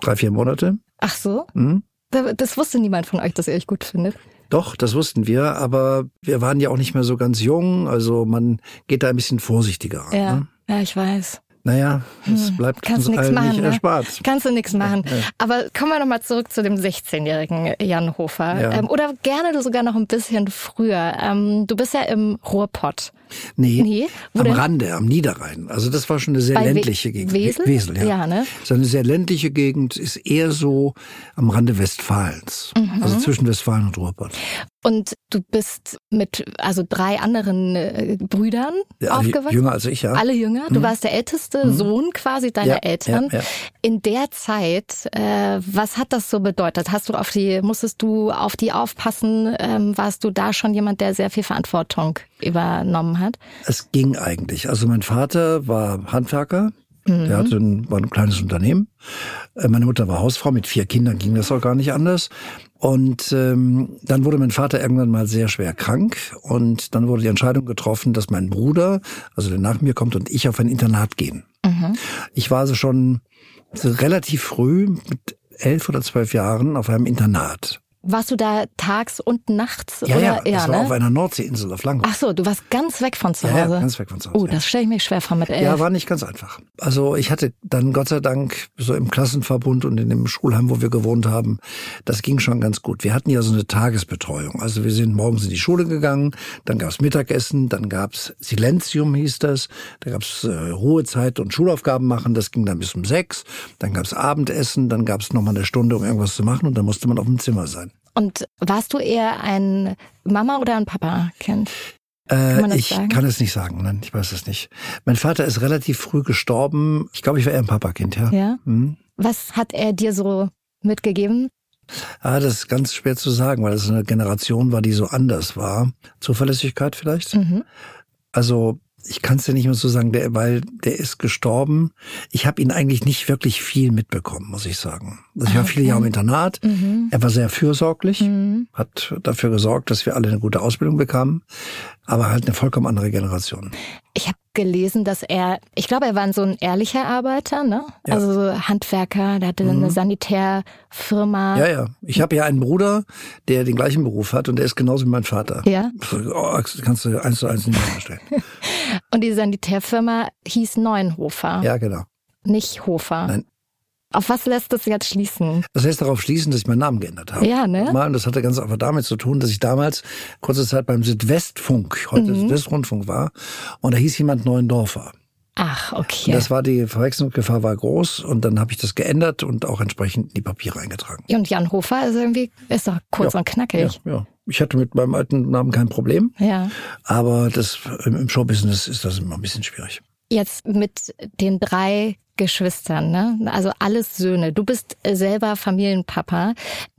drei, vier Monate. Ach so? Hm? Das wusste niemand von euch, dass ihr euch gut findet. Doch, das wussten wir, aber wir waren ja auch nicht mehr so ganz jung, also man geht da ein bisschen vorsichtiger. Ja, Ne? ja, ich weiß. Naja, es Hm, bleibt Kannst uns allen machen, nicht ne? erspart. Kannst du nichts machen. Ja. Aber kommen wir nochmal zurück zu dem 16-jährigen Jan Hofer. Ja. Ähm, oder gerne sogar noch ein bisschen früher. Ähm, du bist ja im Ruhrpott Nee, Nee, am denn? Rande, am Niederrhein. Also das war schon eine sehr Bei We- ländliche Gegend. Wesel? Wesel, ja. Ja, ne? So eine sehr ländliche Gegend ist eher so am Rande Westfalens. Mhm. Also zwischen Westfalen und Ruhrpott. Und du bist mit also drei anderen äh, Brüdern Ja, alle aufgewachsen. jünger als ich, ja. Alle jünger. Du Mhm. warst der älteste Mhm. Sohn quasi deiner Ja, Eltern. ja, ja. In der Zeit, äh, was hat das so bedeutet? Hast du auf die, musstest du auf die aufpassen? Ähm, warst du da schon jemand, der sehr viel Verantwortung übernommen hat? Es ging eigentlich. Also mein Vater war Handwerker. Mhm. Der hatte ein, war ein kleines Unternehmen. Äh, Meine Mutter war Hausfrau. Mit vier Kindern ging das auch gar nicht anders. Und ähm, dann wurde mein Vater irgendwann mal sehr schwer krank. Und dann wurde die Entscheidung getroffen, dass mein Bruder, also der nach mir kommt, und ich auf ein Internat gehen. Mhm. Ich war also schon relativ früh, mit elf oder zwölf Jahren, auf einem Internat. Warst du da tags und nachts? Ja, oder? ja, das war ne? auf einer Nordseeinsel auf Langhoff. Ach so, du warst ganz weg von zu Ja, Hause. ja, ganz weg von zu Hause. Oh, das stelle ich mir schwer vor mit elf. Ja, war nicht ganz einfach. Also ich hatte dann Gott sei Dank so im Klassenverbund und in dem Schulheim, wo wir gewohnt haben, das ging schon ganz gut. Wir hatten ja so eine Tagesbetreuung. Also wir sind morgens in die Schule gegangen, dann gab's Mittagessen, dann gab's Silenzium hieß das, da gab's äh, Ruhezeit und Schulaufgaben machen, das ging dann bis um sechs, dann gab's Abendessen, dann gab's nochmal eine Stunde, um irgendwas zu machen und dann musste man auf dem Zimmer sein. Und warst du eher ein Mama- oder ein Papa-Kind? Kann Äh, ich sagen? kann es nicht sagen, nein, ich weiß es nicht. Mein Vater ist relativ früh gestorben. Ich glaube, ich war eher ein Papakind, ja. Ja. Mhm. Was hat er dir so mitgegeben? Ah, das ist ganz schwer zu sagen, weil es eine Generation war, die so anders war. Zuverlässigkeit vielleicht? Mhm. Also ich kann es dir nicht mehr so sagen, der, weil der ist gestorben. Ich habe ihn eigentlich nicht wirklich viel mitbekommen, muss ich sagen. Also ich war viele Okay. Jahre im Internat. Mhm. Er war sehr fürsorglich, Mhm. hat dafür gesorgt, dass wir alle eine gute Ausbildung bekamen, aber halt eine vollkommen andere Generation. Ich habe gelesen, dass er, ich glaube, er war so ein ehrlicher Arbeiter, ne? Ja. Also so Handwerker, der hatte Mhm. eine Sanitärfirma. Ja, ja. Ich habe ja einen Bruder, der den gleichen Beruf hat und der ist genauso wie mein Vater. Ja. Oh, kannst du eins zu eins nicht mehr stellen. Und die Sanitärfirma hieß Neuenhofer, Ja, genau. nicht Hofer. Nein. Auf was lässt es jetzt schließen? Das lässt darauf schließen, dass ich meinen Namen geändert habe. Ja, ne? Mal, und das hatte ganz einfach damit zu tun, dass ich damals kurze Zeit beim Südwestfunk, heute Mhm. Südwestrundfunk war, und da hieß jemand Neuendorfer. Ach, Und okay. das war die Verwechslungsgefahr war groß und dann habe ich das geändert und auch entsprechend in die Papiere eingetragen. Und Jan Hofer ist irgendwie, ist doch kurz Ja. und knackig. Ja, ja. Ich hatte mit meinem alten Namen kein Problem, Ja. aber das im Showbusiness ist das immer ein bisschen schwierig. Jetzt mit den drei Geschwistern, ne? Also alles Söhne. Du bist äh, selber Familienpapa.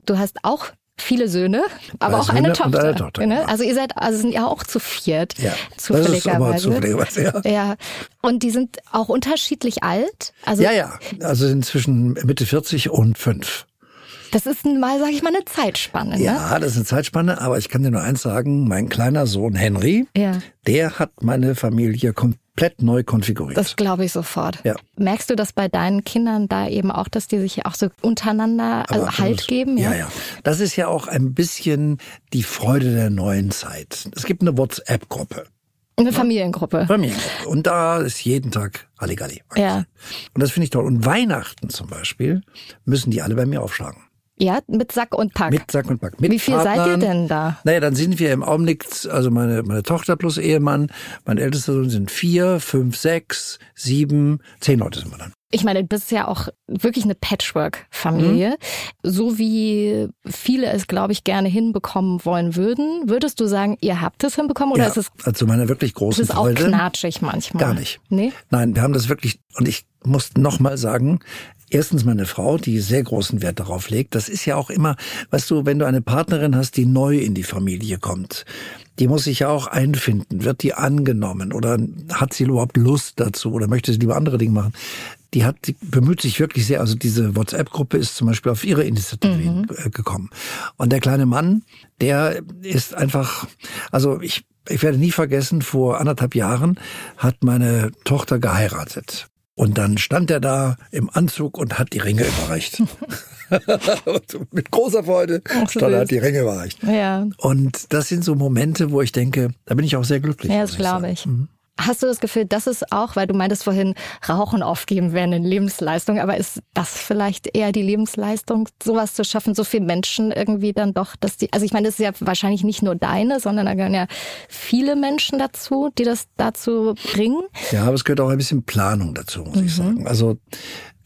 Du hast auch viele Söhne, aber Drei auch eine Tochter. eine Tochter, ne? genau. Also ihr seid, also sind ja auch zu viert. Ja, Zufälligerweise. zufälligerweise, ja. Ja. Und die sind auch unterschiedlich alt. Also Ja, ja, also sind zwischen Mitte 40 und 5. das ist mal, sag ich mal, eine Zeitspanne. Ne? Ja, das ist eine Zeitspanne, aber ich kann dir nur eins sagen, mein kleiner Sohn Henry, Ja. der hat meine Familie komplett neu konfiguriert. Das glaube ich sofort. Ja. Merkst du das bei deinen Kindern da eben auch, dass die sich auch so untereinander also Halt geben? Ja, ja. Das ist ja auch ein bisschen die Freude der neuen Zeit. Es gibt eine WhatsApp-Gruppe. Eine Familiengruppe. Familiengruppe. Und da ist jeden Tag Halligalli. Ja. Und das finde ich toll. Und Weihnachten zum Beispiel müssen die alle bei mir aufschlagen. Ja, mit Sack und Pack. Mit Sack und Pack. Mit Wie viel seid ihr Partnern. denn da? Naja, dann sind wir im Augenblick, also meine, meine Tochter plus Ehemann, mein ältester Sohn sind vier, fünf, sechs, sieben, zehn Leute sind wir dann. Ich meine, du bist ja auch wirklich eine Patchwork-Familie. So wie viele es, glaube ich, gerne hinbekommen wollen würden. Würdest du sagen, ihr habt es hinbekommen oder ja, ist es, also meine wirklich ist großen es auch Freude. knatschig manchmal? Gar nicht. Nee? Nein, wir haben das wirklich, und ich muss noch mal sagen, erstens meine Frau, die sehr großen Wert darauf legt, das ist ja auch immer, weißt du, wenn du eine Partnerin hast, die neu in die Familie kommt, die muss sich ja auch einfinden, wird die angenommen oder hat sie überhaupt Lust dazu oder möchte sie lieber andere Dinge machen? Die hat, die bemüht sich wirklich sehr. Also diese WhatsApp-Gruppe ist zum Beispiel auf ihre Initiative hin, äh, gekommen. Und der kleine Mann, der ist einfach, also ich, ich werde nie vergessen, vor anderthalb Jahren hat meine Tochter geheiratet. Und dann stand er da im Anzug und hat die Ringe überreicht. Mit großer Freude Ach, stand er, hat die Ringe überreicht. Ja. Und das sind so Momente, wo ich denke, da bin ich auch sehr glücklich. Ja, das glaube ich. Mhm. Hast du das Gefühl, das ist auch, weil du meintest vorhin, Rauchen aufgeben wäre eine Lebensleistung, aber ist das vielleicht eher die Lebensleistung, sowas zu schaffen, so viele Menschen irgendwie dann doch, dass die, also ich meine, das ist ja wahrscheinlich nicht nur deine, sondern da gehören ja viele Menschen dazu, die das dazu bringen. Ja, aber es gehört auch ein bisschen Planung dazu, muss mhm. ich sagen. Also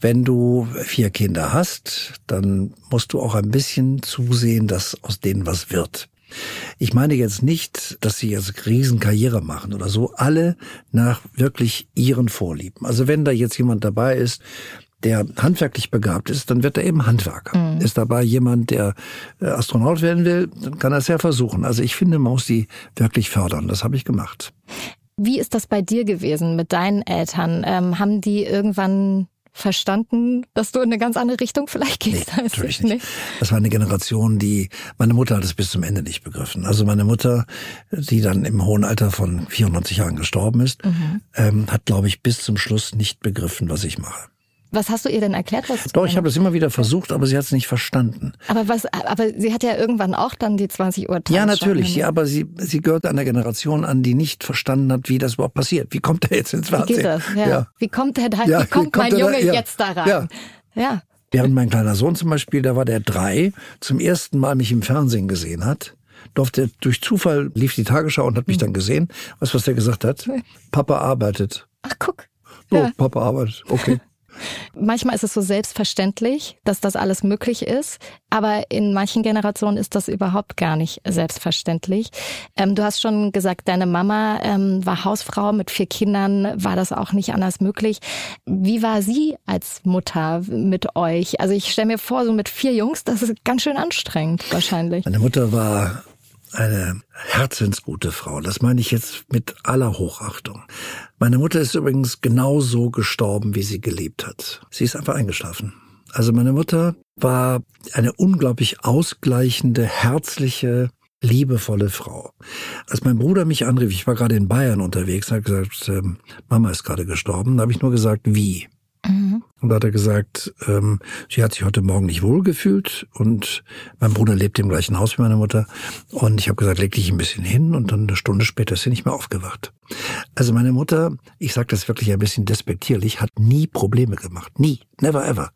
wenn du vier Kinder hast, dann musst du auch ein bisschen zusehen, dass aus denen was wird. Ich meine jetzt nicht, dass sie jetzt Riesenkarriere machen oder so, alle nach wirklich ihren Vorlieben. Also wenn da jetzt jemand dabei ist, der handwerklich begabt ist, dann wird er eben Handwerker. Mhm. Ist dabei jemand, der äh, Astronaut werden will, dann kann er es ja versuchen. Also ich finde, man muss die wirklich fördern. Das habe ich gemacht. Wie ist das bei dir gewesen mit deinen Eltern? Ähm, haben die irgendwann verstanden, dass du in eine ganz andere Richtung vielleicht gehst. Nee, natürlich nicht. Nee. Das war eine Generation, die, meine Mutter hat es bis zum Ende nicht begriffen. Also meine Mutter, die dann im hohen Alter von 94 Jahren gestorben ist, mhm. ähm, hat, glaube ich, bis zum Schluss nicht begriffen, was ich mache. Was hast du ihr denn erklärt? Was Doch, ich habe das immer wieder versucht, aber sie hat es nicht verstanden. Aber was? Aber sie hat ja irgendwann auch dann die 20 Uhr. Ja, natürlich. Ja, aber sie sie gehört einer Generation an, die nicht verstanden hat, wie das überhaupt passiert. Wie kommt er jetzt ins Fernsehen? Wie, geht das? Ja. ja. wie kommt er da? Ja, wie kommt, wie kommt mein Junge da, ja. jetzt da rein? Ja. ja. Während mein kleiner Sohn zum Beispiel, da war der drei, zum ersten Mal mich im Fernsehen gesehen hat, durfte durch Zufall lief die Tagesschau und hat mich hm. dann gesehen. Weißt du, was der gesagt hat? Papa arbeitet. Ach, guck. Oh, ja. Papa arbeitet. Okay. Manchmal ist es so selbstverständlich, dass das alles möglich ist, aber in manchen Generationen ist das überhaupt gar nicht selbstverständlich. Ähm, du hast schon gesagt, deine Mama ähm, war Hausfrau mit vier Kindern, war das auch nicht anders möglich. Wie war sie als Mutter mit euch? Also ich stelle mir vor, so mit vier Jungs, das ist ganz schön anstrengend wahrscheinlich. Meine Mutter war eine herzensgute Frau. Das meine ich jetzt mit aller Hochachtung. Meine Mutter ist übrigens genauso gestorben, wie sie gelebt hat. Sie ist einfach eingeschlafen. Also meine Mutter war eine unglaublich ausgleichende, herzliche, liebevolle Frau. Als mein Bruder mich anrief, ich war gerade in Bayern unterwegs, hat gesagt, ähm, Mama ist gerade gestorben, da habe ich nur gesagt, wie? Mhm. Und da hat er gesagt, ähm, sie hat sich heute Morgen nicht wohlgefühlt und mein Bruder lebt im gleichen Haus wie meine Mutter. Und ich habe gesagt, leg dich ein bisschen hin und dann eine Stunde später ist sie nicht mehr aufgewacht. Also meine Mutter, ich sage das wirklich ein bisschen despektierlich, hat nie Probleme gemacht. Nie. Never ever.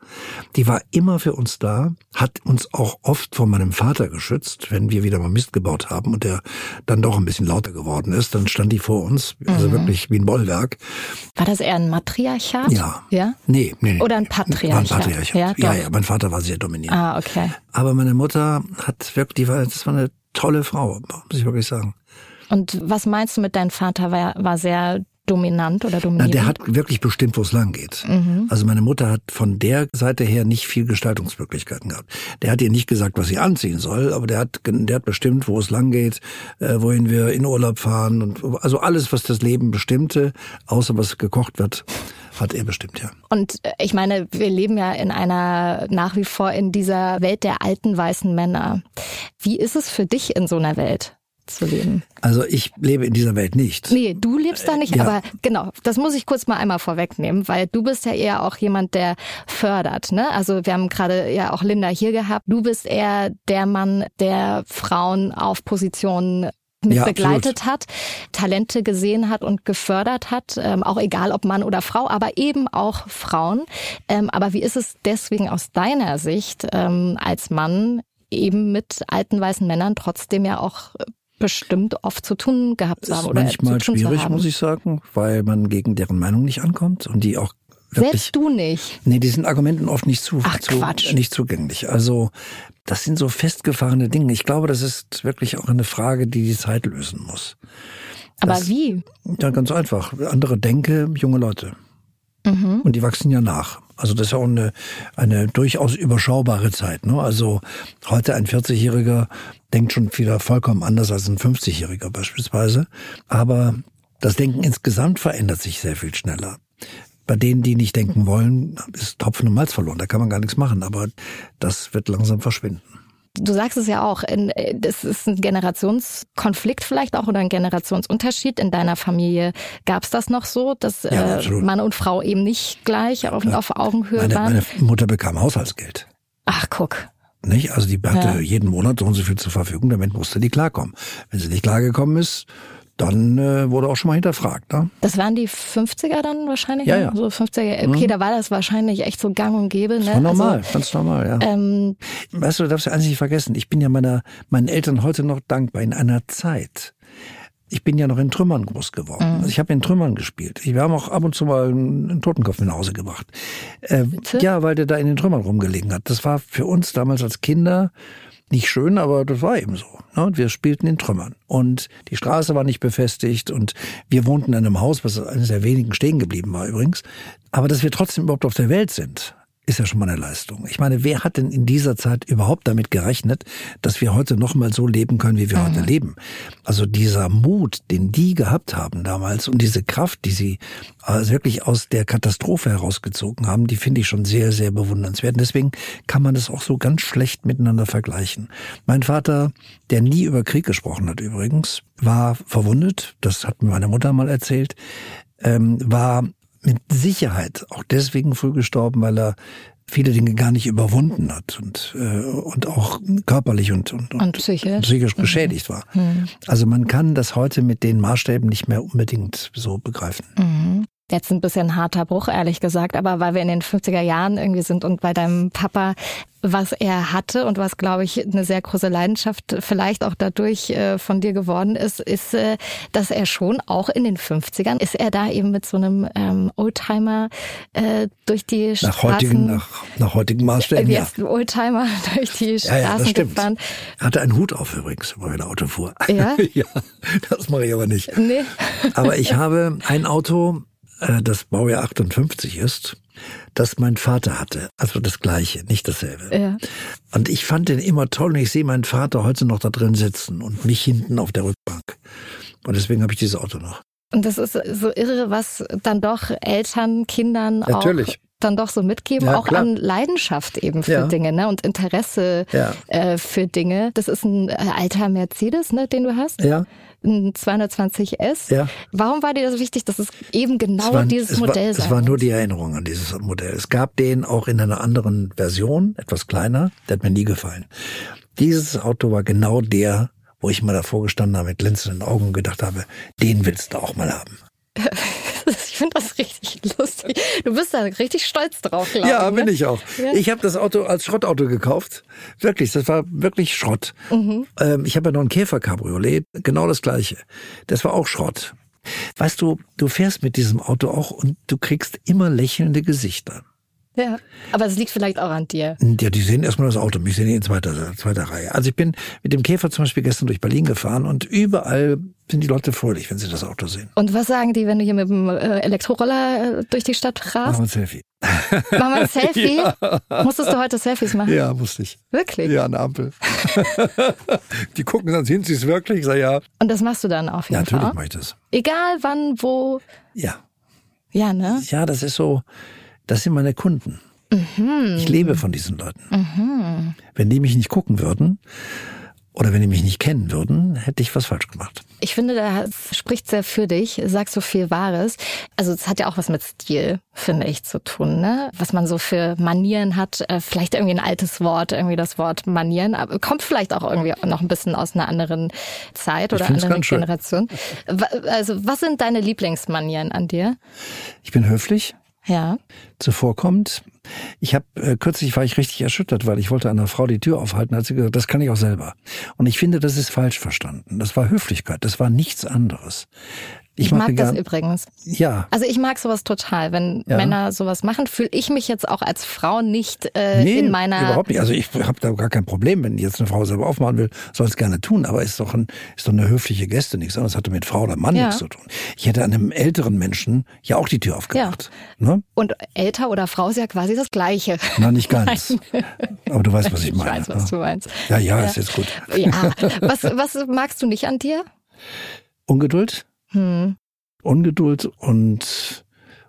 Die war immer für uns da, hat uns auch oft von meinem Vater geschützt, wenn wir wieder mal Mist gebaut haben und der dann doch ein bisschen lauter geworden ist, dann stand die vor uns, also mhm. wirklich wie ein Bollwerk. War das eher ein Matriarchat? Ja. Ja? Nee, nee, nee. Oder ein Patriarchat? War ein Patriarchat. Ja, ja, ja, mein Vater war sehr dominierend. Ah, okay. Aber meine Mutter hat wirklich, die war, das war eine tolle Frau, muss ich wirklich sagen. Und was meinst du mit deinem Vater? War, war sehr dominant oder dominierend? Na, der hat wirklich bestimmt, wo es lang geht. Mhm. Also meine Mutter hat von der Seite her nicht viel Gestaltungsmöglichkeiten gehabt. Der hat ihr nicht gesagt, was sie anziehen soll, aber der hat, der hat bestimmt, wo es lang geht, äh, wohin wir in Urlaub fahren und also alles, was das Leben bestimmte, außer was gekocht wird. Hat er bestimmt, ja. Und äh, ich meine, wir leben ja in einer, nach wie vor in dieser Welt der alten weißen Männer. Wie ist es für dich in so einer Welt? zu leben. Also ich lebe in dieser Welt nicht. Nee, du lebst da nicht, ja. aber genau, das muss ich kurz mal einmal vorwegnehmen, weil du bist ja eher auch jemand, der fördert. Ne? Also wir haben gerade ja auch Linda hier gehabt. Du bist eher der Mann, der Frauen auf Positionen mit ja, begleitet absolut. hat, Talente gesehen hat und gefördert hat, ähm, auch egal ob Mann oder Frau, aber eben auch Frauen. Ähm, aber wie ist es deswegen aus deiner Sicht ähm, als Mann eben mit alten weißen Männern trotzdem ja auch bestimmt oft zu tun gehabt zu haben. Ist oder manchmal schwierig, muss ich sagen, weil man gegen deren Meinung nicht ankommt und die auch wirklich, Selbst du nicht? Nee, diesen Argumenten oft nicht, zu, Ach, zu, nicht zugänglich. Also das sind so festgefahrene Dinge. Ich glaube, das ist wirklich auch eine Frage, die die Zeit lösen muss. Aber das, wie? Ja, ganz einfach. Andere Denke, junge Leute. Mhm. Und die wachsen ja nach. Also das ist ja auch eine, eine durchaus überschaubare Zeit. Ne? Also heute ein 40-Jähriger denkt schon wieder vollkommen anders als ein 50-Jähriger beispielsweise. Aber das Denken insgesamt verändert sich sehr viel schneller. Bei denen, die nicht denken wollen, ist Tropfen und Malz verloren. Da kann man gar nichts machen. Aber das wird langsam verschwinden. Du sagst es ja auch, das ist ein Generationskonflikt vielleicht auch oder ein Generationsunterschied. In deiner Familie gab es das noch so, dass ja, äh, Mann und Frau eben nicht gleich auf, auf Augenhöhe meine, waren? Meine Mutter bekam Haushaltsgeld. Ach, guck. Nicht? Also die hatte ja. jeden Monat so und so viel zur Verfügung, damit musste die klarkommen. Wenn sie nicht klargekommen ist, dann äh, wurde auch schon mal hinterfragt. Ne? Das waren die 50er dann wahrscheinlich? Ja, ne? ja. So 50er. Okay, Mhm. da war das wahrscheinlich echt so gang und gäbe. Ne? Das war normal, Also, ganz normal, ja. ähm, Weißt du, du darfst ja eins nicht vergessen. Ich bin ja meiner, meinen Eltern heute noch dankbar in einer Zeit. Ich bin ja noch in Trümmern groß geworden. Mhm. Also ich habe in Trümmern gespielt. Wir haben auch ab und zu mal einen Totenkopf nach Hause gebracht. Äh, ja, weil der da in den Trümmern rumgelegen hat. Das war für uns damals als Kinder nicht schön, aber das war eben so. Ne? Wir spielten in Trümmern. Und die Straße war nicht befestigt und wir wohnten in einem Haus, was eines der wenigen stehen geblieben war übrigens. Aber dass wir trotzdem überhaupt auf der Welt sind, ist ja schon mal eine Leistung. Ich meine, wer hat denn in dieser Zeit überhaupt damit gerechnet, dass wir heute noch mal so leben können, wie wir heute leben? Also dieser Mut, den die gehabt haben damals und diese Kraft, die sie äh, wirklich aus der Katastrophe herausgezogen haben, die finde ich schon sehr, sehr bewundernswert. Und deswegen kann man das auch so ganz schlecht miteinander vergleichen. Mein Vater, der nie über Krieg gesprochen hat übrigens, war verwundet. Das hat mir meine Mutter mal erzählt. Ähm, war mit Sicherheit auch deswegen früh gestorben, weil er viele Dinge gar nicht überwunden hat und, äh, und auch körperlich und, und, Und psychisch. psychisch geschädigt war. Mhm. Also man kann das heute mit den Maßstäben nicht mehr unbedingt so begreifen. Mhm. Jetzt ein bisschen harter Bruch, ehrlich gesagt, aber weil wir in den 50er Jahren irgendwie sind und bei deinem Papa, was er hatte und was, glaube ich, eine sehr große Leidenschaft vielleicht auch dadurch äh, von dir geworden ist, ist, äh, dass er schon auch in den 50ern, ist er da eben mit so einem ähm, Oldtimer äh, durch die Nach Straßen... heutigen, nach, nach heutigen Maßstäben, Wie ja. Oldtimer durch die Ja, ja, das Straßen stimmt. gefahren. Er hatte einen Hut auf übrigens, wo er ein Auto fuhr. Ja? ja, das mache ich aber nicht. Nee. Aber ich habe ein Auto, äh, das Baujahr 58 ist, das mein Vater hatte. Also das gleiche, nicht dasselbe. Ja. Und ich fand den immer toll und ich sehe meinen Vater heute noch da drin sitzen und mich hinten auf der Rückbank. Und deswegen habe ich dieses Auto noch. Und das ist so irre, was dann doch Eltern, Kindern Natürlich. auch dann doch so mitgeben, Ja, auch klar. an Leidenschaft eben für Ja. Dinge ne? und Interesse Ja. äh, für Dinge. Das ist ein äh, alter Mercedes, ne, den du hast. Ja. Ein 220S. Ja. Warum war dir das wichtig, dass es eben genau Es war, dieses es Modell war, sein Es war nur die Erinnerung an dieses Modell. Es gab den auch in einer anderen Version, etwas kleiner. Der hat mir nie gefallen. Dieses Auto war genau der, wo ich mal davor gestanden habe mit glänzenden Augen und gedacht habe, den willst du auch mal haben. Ich finde das richtig lustig. Du bist da richtig stolz drauf, glaube Ja, ich. bin ne? ich auch. Ja. Ich habe das Auto als Schrottauto gekauft. Wirklich, das war wirklich Schrott. Mhm. Ähm, ich habe ja noch ein Käfer-Cabriolet, genau das gleiche. Das war auch Schrott. Weißt du, du fährst mit diesem Auto auch und du kriegst immer lächelnde Gesichter. Ja. Aber es liegt vielleicht auch an dir. Ja, die sehen erstmal das Auto, mich sehen die in zweiter, zweiter Reihe. Also ich bin mit dem Käfer zum Beispiel gestern durch Berlin gefahren und überall sind die Leute fröhlich, wenn sie das Auto sehen. Und was sagen die, wenn du hier mit dem äh, Elektroroller äh, durch die Stadt Machen rast? wir ein Selfie. Machen wir ein Selfie? Ja. Musstest du heute Selfies machen? Ja, musste ich. Wirklich? Ja, eine Ampel. die gucken dann, sind sie es wirklich? Ich sage ja. Und das machst du dann auf Ja, jeden natürlich Fall? mache ich das. Egal wann, wo. Ja. Ja, ne? Ja, das ist so, das sind meine Kunden. Mhm. Ich lebe von diesen Leuten. Mhm. Wenn die mich nicht gucken würden oder wenn die mich nicht kennen würden, hätte ich was falsch gemacht. Ich finde, da spricht sehr für dich, sagst so viel Wahres. Also es hat ja auch was mit Stil, finde ich, zu tun, ne? Was man so für Manieren hat, äh, vielleicht irgendwie ein altes Wort, irgendwie das Wort Manieren, aber kommt vielleicht auch irgendwie noch ein bisschen aus einer anderen Zeit oder anderen. Generation. Also was sind deine Lieblingsmanieren an dir? Ich bin höflich, Ja. zuvorkommend. Ich habe äh, kürzlich war ich richtig erschüttert, weil ich wollte einer Frau die Tür aufhalten, hat sie gesagt, das kann ich auch selber. Und ich finde, das ist falsch verstanden. Das war Höflichkeit, das war nichts anderes. Ich, mache mag das übrigens. Ja, Also ich mag sowas total. Wenn Ja. Männer sowas machen, fühle ich mich jetzt auch als Frau nicht äh, nee, in meiner überhaupt nicht. Also ich habe da gar kein Problem, wenn jetzt eine Frau selber aufmachen will, soll es gerne tun. Aber ist doch, ein, ist doch eine höfliche Geste, nichts anderes hatte mit Frau oder Mann Ja. nichts zu tun. Ich hätte einem älteren Menschen ja auch die Tür aufgemacht. Ne? Und älter oder Frau ist ja quasi das Gleiche. Na, nicht ganz. Aber du weißt, was ich meine. Ich weiß, was ne? du meinst. Ja, ja, ist jetzt gut. Ja. Was, was magst du nicht an dir? Ungeduld, Hm. Ungeduld und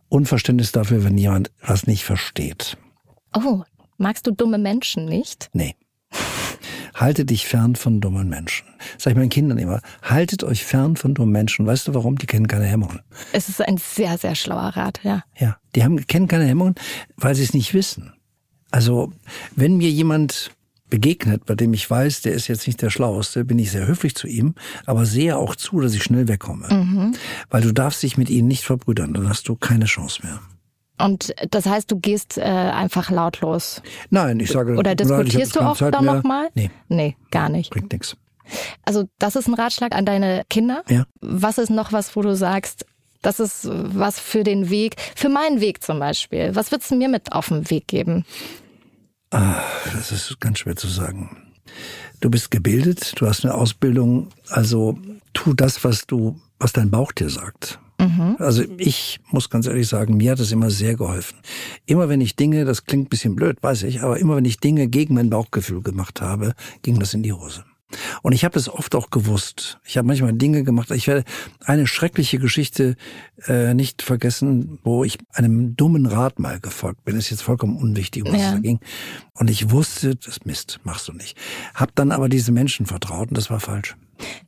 Unverständnis dafür, wenn jemand was nicht versteht. Oh, magst du dumme Menschen nicht? Nee. Halte dich fern von dummen Menschen. Sag ich meinen Kindern immer, haltet euch fern von dummen Menschen. Weißt du warum? Die kennen keine Hemmungen. Es ist ein sehr, sehr schlauer Rat, ja. Ja, die haben, kennen keine Hemmungen, weil sie es nicht wissen. Also, wenn mir jemand begegnet, bei dem ich weiß, der ist jetzt nicht der Schlaueste, bin ich sehr höflich zu ihm, aber sehe auch zu, dass ich schnell wegkomme. Mhm. Weil du darfst dich mit ihnen nicht verbrüdern, dann hast du keine Chance mehr. Und das heißt, du gehst äh, einfach lautlos. Nein, ich sage Oder diskutierst du auch Zeit da nochmal? Nee, Nee, gar nicht. bringt nichts. Also das ist ein Ratschlag an deine Kinder. Ja. Was ist noch was, wo du sagst, das ist was für den Weg, für meinen Weg zum Beispiel. Was würdest du mir mit auf den Weg geben? Ah, das ist ganz schwer zu sagen. Du bist gebildet, du hast eine Ausbildung, also tu das, was du, was dein Bauch dir sagt. Mhm. Also ich muss ganz ehrlich sagen, mir hat es immer sehr geholfen. Immer wenn ich Dinge, das klingt ein bisschen blöd, weiß ich, aber immer wenn ich Dinge gegen mein Bauchgefühl gemacht habe, ging das in die Hose. Und ich habe es oft auch gewusst. Ich habe manchmal Dinge gemacht. Ich werde eine schreckliche Geschichte äh, nicht vergessen, wo ich einem dummen Rat mal gefolgt bin. Ist jetzt vollkommen unwichtig, um was Ja. es da ging. Und ich wusste, das Mist, machst du nicht. Hab dann aber diese Menschen vertraut und das war falsch.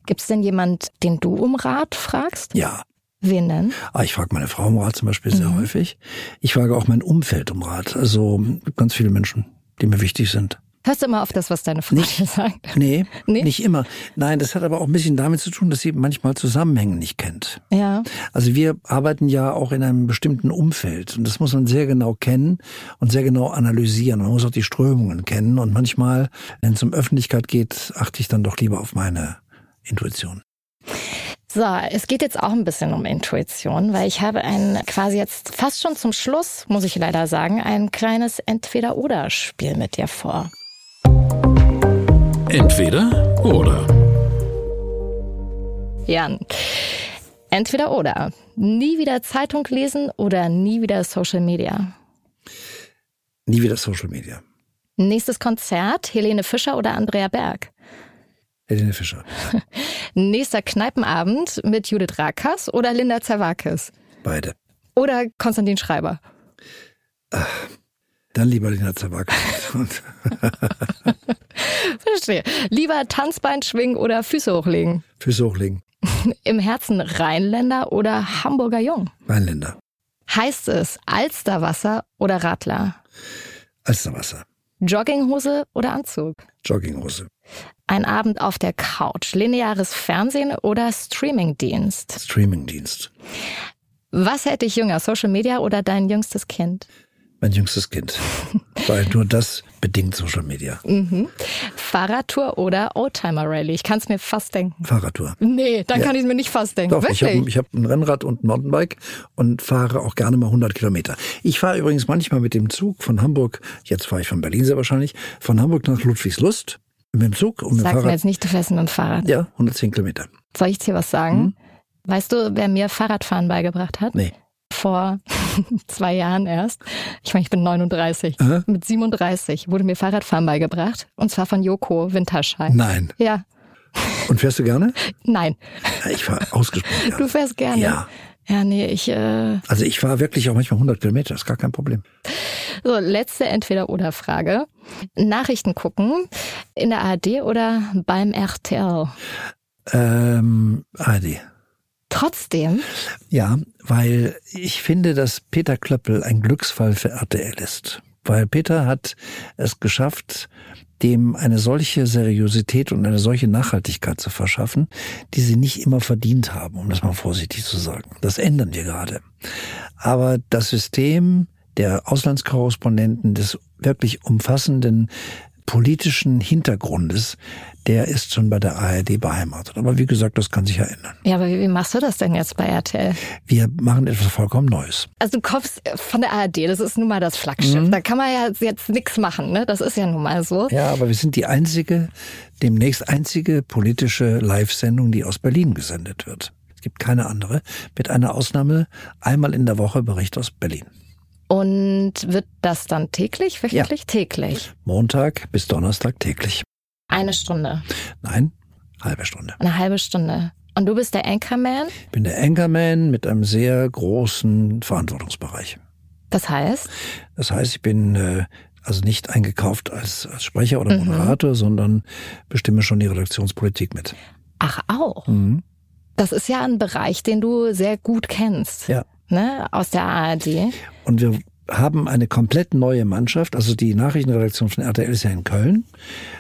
Gibt es denn jemand, den du um Rat fragst? Ja. Wen denn? Ah, ich frage meine Frau um Rat zum Beispiel sehr Mhm. häufig. Ich frage auch mein Umfeld um Rat. Also ganz viele Menschen, die mir wichtig sind. Hörst du immer auf das, was deine Frau dir sagt? Nee, Nee? nicht immer. Nein, das hat aber auch ein bisschen damit zu tun, dass sie manchmal Zusammenhänge nicht kennt. Ja. Also wir arbeiten ja auch in einem bestimmten Umfeld und das muss man sehr genau kennen und sehr genau analysieren. Man muss auch die Strömungen kennen und manchmal, wenn es um Öffentlichkeit geht, achte ich dann doch lieber auf meine Intuition. So, es geht jetzt auch ein bisschen um Intuition, weil ich habe ein quasi jetzt fast schon zum Schluss, muss ich leider sagen, ein kleines Entweder-Oder-Spiel mit dir vor. Entweder oder. Jan, entweder oder. Nie wieder Zeitung lesen oder nie wieder Social Media. Nie wieder Social Media. Nächstes Konzert, Helene Fischer oder Andrea Berg. Helene Fischer. Nächster Kneipenabend mit Judith Rakas oder Linda Zerwakis. Beide. Oder Konstantin Schreiber. Dann lieber Lina. Und Verstehe. Lieber Tanzbein schwingen oder Füße hochlegen. Füße hochlegen. Im Herzen Rheinländer oder Hamburger Jung. Rheinländer. Heißt es Alsterwasser oder Radler? Alsterwasser. Jogginghose oder Anzug? Jogginghose. Ein Abend auf der Couch, lineares Fernsehen oder Streamingdienst? Streamingdienst. Was hätte ich jünger, Social Media oder dein jüngstes Kind? Mein jüngstes Kind. Weil nur das bedingt Social Media. Mhm. Fahrradtour oder Oldtimer Rally? Ich kann es mir fast denken. Fahrradtour. Nee, dann Ja. kann ich es mir nicht fast denken. Doch, ich Wirklich? habe ich hab ein Rennrad und ein Mountainbike und fahre auch gerne mal 100 Kilometer. Ich fahre übrigens manchmal mit dem Zug von Hamburg, jetzt fahre ich von Berlin sehr wahrscheinlich, von Hamburg nach Ludwigslust mit dem Zug und mit dem Sag mir Fahrrad. jetzt nicht, du fährst mit dem Fahrrad. Ja, 110 Kilometer. Soll ich dir was sagen? Weißt du, wer mir Fahrradfahren beigebracht hat? Nee. Vor zwei Jahren erst. Ich meine, ich bin 39. Aha. Mit 37 wurde mir Fahrradfahren beigebracht. Und zwar von Joko Winterscheid. Nein. Ja, Und fährst du gerne? nein. Ich fahre ausgesprochen gerne. Du fährst gerne. Ja. Ja, nee, ich. Äh, Also ich fahre wirklich auch manchmal 100 Kilometer, ist gar kein Problem. so, letzte Entweder-Oder-Frage. Nachrichten gucken in der ARD oder beim RTL? Ähm, ARD. Trotzdem, Ja, weil ich finde, dass Peter Klöppel ein Glücksfall für RTL ist. Weil Peter hat es geschafft, dem eine solche Seriosität und eine solche Nachhaltigkeit zu verschaffen, die sie nicht immer verdient haben, um das mal vorsichtig zu sagen. Das ändern wir gerade. Aber das System der Auslandskorrespondenten, des wirklich umfassenden politischen Hintergrundes, der ist schon bei der ARD beheimatet. Aber wie gesagt, das kann sich ja ändern. ja, aber wie, machst du das denn jetzt bei RTL? Wir machen etwas vollkommen Neues. Also du kommst von der ARD, das ist nun mal das Flaggschiff. Mhm. Da kann man ja jetzt nichts machen, ne? Das ist ja nun mal so. Ja, aber wir sind die einzige, demnächst einzige politische Live-Sendung, die aus Berlin gesendet wird. Es gibt keine andere, mit einer Ausnahme einmal in der Woche Bericht aus Berlin. Und wird das dann täglich, wöchentlich? Täglich. Montag bis Donnerstag täglich. Eine Stunde, Nein, halbe Stunde. eine halbe Stunde. Und du bist der Anchorman? Ich bin der Anchorman mit einem sehr großen Verantwortungsbereich. Das heißt? Das heißt, ich bin äh, also nicht eingekauft als, als Sprecher oder Mhm. Moderator, sondern bestimme schon die Redaktionspolitik mit. Ach, auch. Mhm. Das ist ja ein Bereich, den du sehr gut kennst. Ja. Ne? Aus der ARD. Und wir haben eine komplett neue Mannschaft. Also die Nachrichtenredaktion von RTL ist ja in Köln.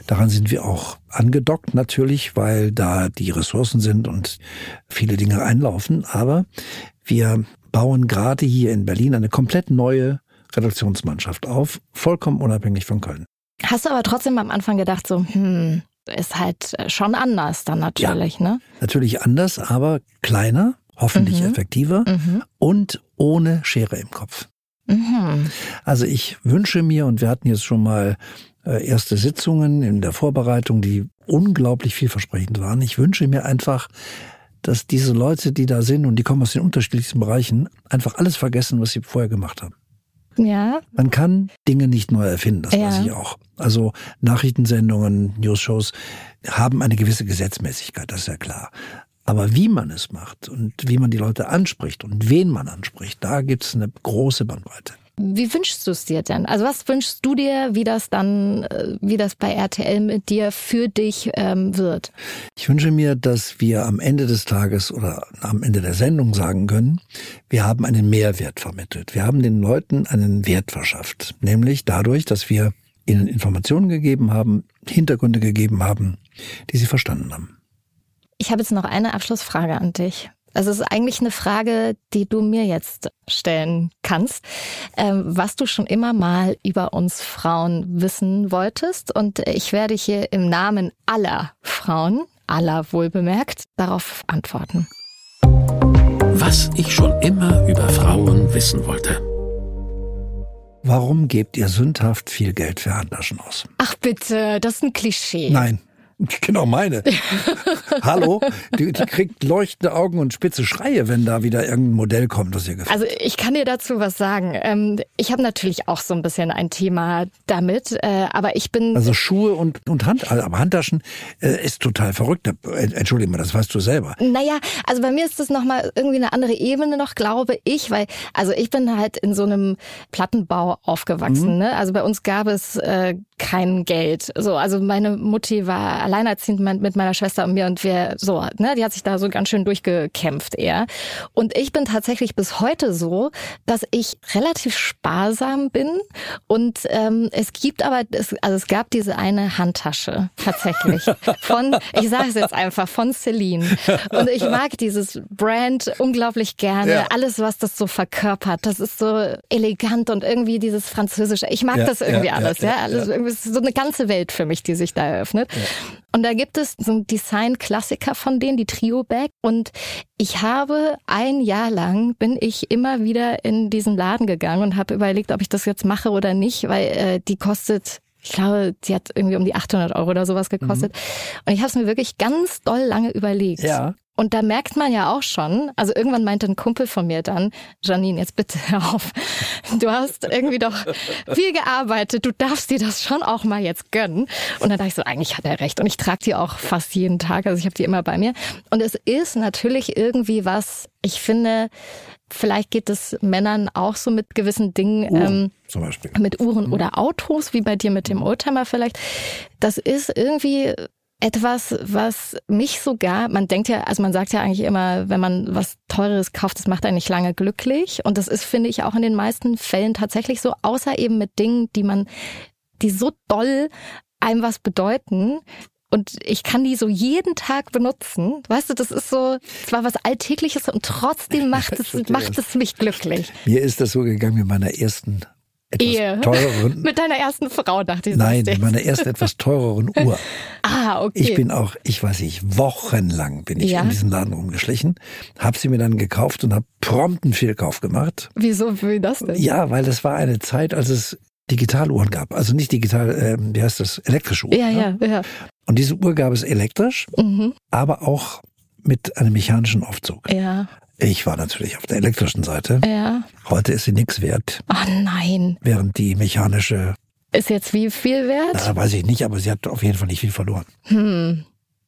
Daran sind wir auch angedockt natürlich, weil da die Ressourcen sind und viele Dinge einlaufen. Aber wir bauen gerade hier in Berlin eine komplett neue Redaktionsmannschaft auf, vollkommen unabhängig von Köln. Hast du aber trotzdem am Anfang gedacht, so, hm, ist halt schon anders dann natürlich, ja, ne? Natürlich anders, aber kleiner, hoffentlich Mhm. effektiver Mhm. und ohne Schere im Kopf. Mhm. Also ich wünsche mir, und wir hatten jetzt schon mal äh, erste Sitzungen in der Vorbereitung, die unglaublich vielversprechend waren. Ich wünsche mir einfach, dass diese Leute, die da sind und die kommen aus den unterschiedlichsten Bereichen, einfach alles vergessen, was sie vorher gemacht haben. Ja, Man kann Dinge nicht neu erfinden, das Ja. weiß ich auch. Also Nachrichtensendungen, News-Shows haben eine gewisse Gesetzmäßigkeit, das ist ja klar. Aber wie man es macht und wie man die Leute anspricht und wen man anspricht, da gibt es eine große Bandbreite. Wie wünschst du es dir denn? Also was wünschst du dir, wie das dann, äh, wie das bei RTL mit dir für dich ähm, wird? Ich wünsche mir, dass wir am Ende des Tages oder am Ende der Sendung sagen können, wir haben einen Mehrwert vermittelt. Wir haben den Leuten einen Wert verschafft. Nämlich dadurch, dass wir ihnen Informationen gegeben haben, Hintergründe gegeben haben, die sie verstanden haben. Ich habe jetzt noch eine Abschlussfrage an dich. Also es ist eigentlich eine Frage, die du mir jetzt stellen kannst, ähm, was du schon immer mal über uns Frauen wissen wolltest. Und ich werde hier im Namen aller Frauen, aller wohlbemerkt, darauf antworten. Was ich schon immer über Frauen wissen wollte. Warum gebt ihr sündhaft viel Geld für Handtaschen aus? Ach bitte, das ist ein Klischee. Nein. Genau meine. Hallo, die, die kriegt leuchtende Augen und spitze Schreie, wenn da wieder irgendein Modell kommt, das ihr gefällt. Also ich kann dir dazu was sagen. Ähm, ich habe natürlich auch so ein bisschen ein Thema damit, äh, aber ich bin Also Schuhe und, und Hand, aber Handtaschen äh, ist total verrückt. Äh, Entschuldige mal, das weißt du selber. Naja, also bei mir ist das nochmal irgendwie eine andere Ebene noch, glaube ich, weil, also ich bin halt in so einem Plattenbau aufgewachsen, Mhm. ne? Also bei uns gab es äh, kein Geld. So, also meine Mutti war alleinerziehend mit meiner Schwester und mir und wir so, ne, die hat sich da so ganz schön durchgekämpft eher. Und ich bin tatsächlich bis heute so, dass ich relativ sparsam bin und ähm, es gibt aber, es, also es gab diese eine Handtasche tatsächlich von, ich sage es jetzt einfach, von Celine. Und ich mag dieses Brand unglaublich gerne. Ja. Alles, was das so verkörpert, das ist so elegant und irgendwie dieses Französische. Ich mag Ja, das irgendwie ja, alles, ja. alles, irgendwie ist so eine ganze Welt für mich, die sich da eröffnet. Und da gibt es so einen Design-Klassiker von denen, die Trio-Bag. Und ich habe ein Jahr lang bin ich immer wieder in diesen Laden gegangen und habe überlegt, ob ich das jetzt mache oder nicht, weil äh, die kostet ich glaube, die hat irgendwie um die 800 Euro oder sowas gekostet. Und ich habe es mir wirklich ganz doll lange überlegt. Ja. Und da merkt man ja auch schon, also irgendwann meinte ein Kumpel von mir dann, Janine, jetzt bitte hör auf. Du hast irgendwie doch viel gearbeitet, du darfst dir das schon auch mal jetzt gönnen. Und dann dachte ich so, eigentlich hat er recht. Und ich trage die auch fast jeden Tag, also ich habe die immer bei mir. Und es ist natürlich irgendwie was, ich finde, vielleicht geht es Männern auch so mit gewissen Dingen. Uhren ähm, zum Beispiel. mit Uhren oder Autos, wie bei dir mit dem Oldtimer vielleicht. Das ist irgendwie etwas, was mich sogar, man denkt ja, also man sagt ja eigentlich immer, wenn man was Teures kauft, das macht einen nicht lange glücklich. Und das ist, finde ich, auch in den meisten Fällen tatsächlich so, außer eben mit Dingen, die man, die so doll einem was bedeuten. Und ich kann die so jeden Tag benutzen. Weißt du, das ist so zwar was Alltägliches und trotzdem macht es, macht es mich glücklich. Mir ist das so gegangen mit meiner ersten etwas Ehe. teureren, Mit deiner ersten Frau, dachte ich. nein, mit meiner ersten etwas teureren Uhr. Ah, okay. Ich bin auch, ich weiß nicht, wochenlang bin ich Ja. in diesen Laden rumgeschlichen, habe sie mir dann gekauft und habe prompt einen Fehlkauf gemacht. Wieso wie das denn? Ja, weil das war eine Zeit, als es Digitaluhren gab. Also nicht digital, ähm, wie heißt das, elektrische Uhren. Ja, ne? ja, ja. Und diese Uhr gab es elektrisch, Mhm. aber auch mit einem mechanischen Aufzug. Ja, Ich war natürlich auf der elektrischen Seite. ja. Heute ist sie nichts wert, Oh nein. während die mechanische, Ist jetzt wie viel wert? na, weiß ich nicht, aber sie hat auf jeden Fall nicht viel verloren. Hm.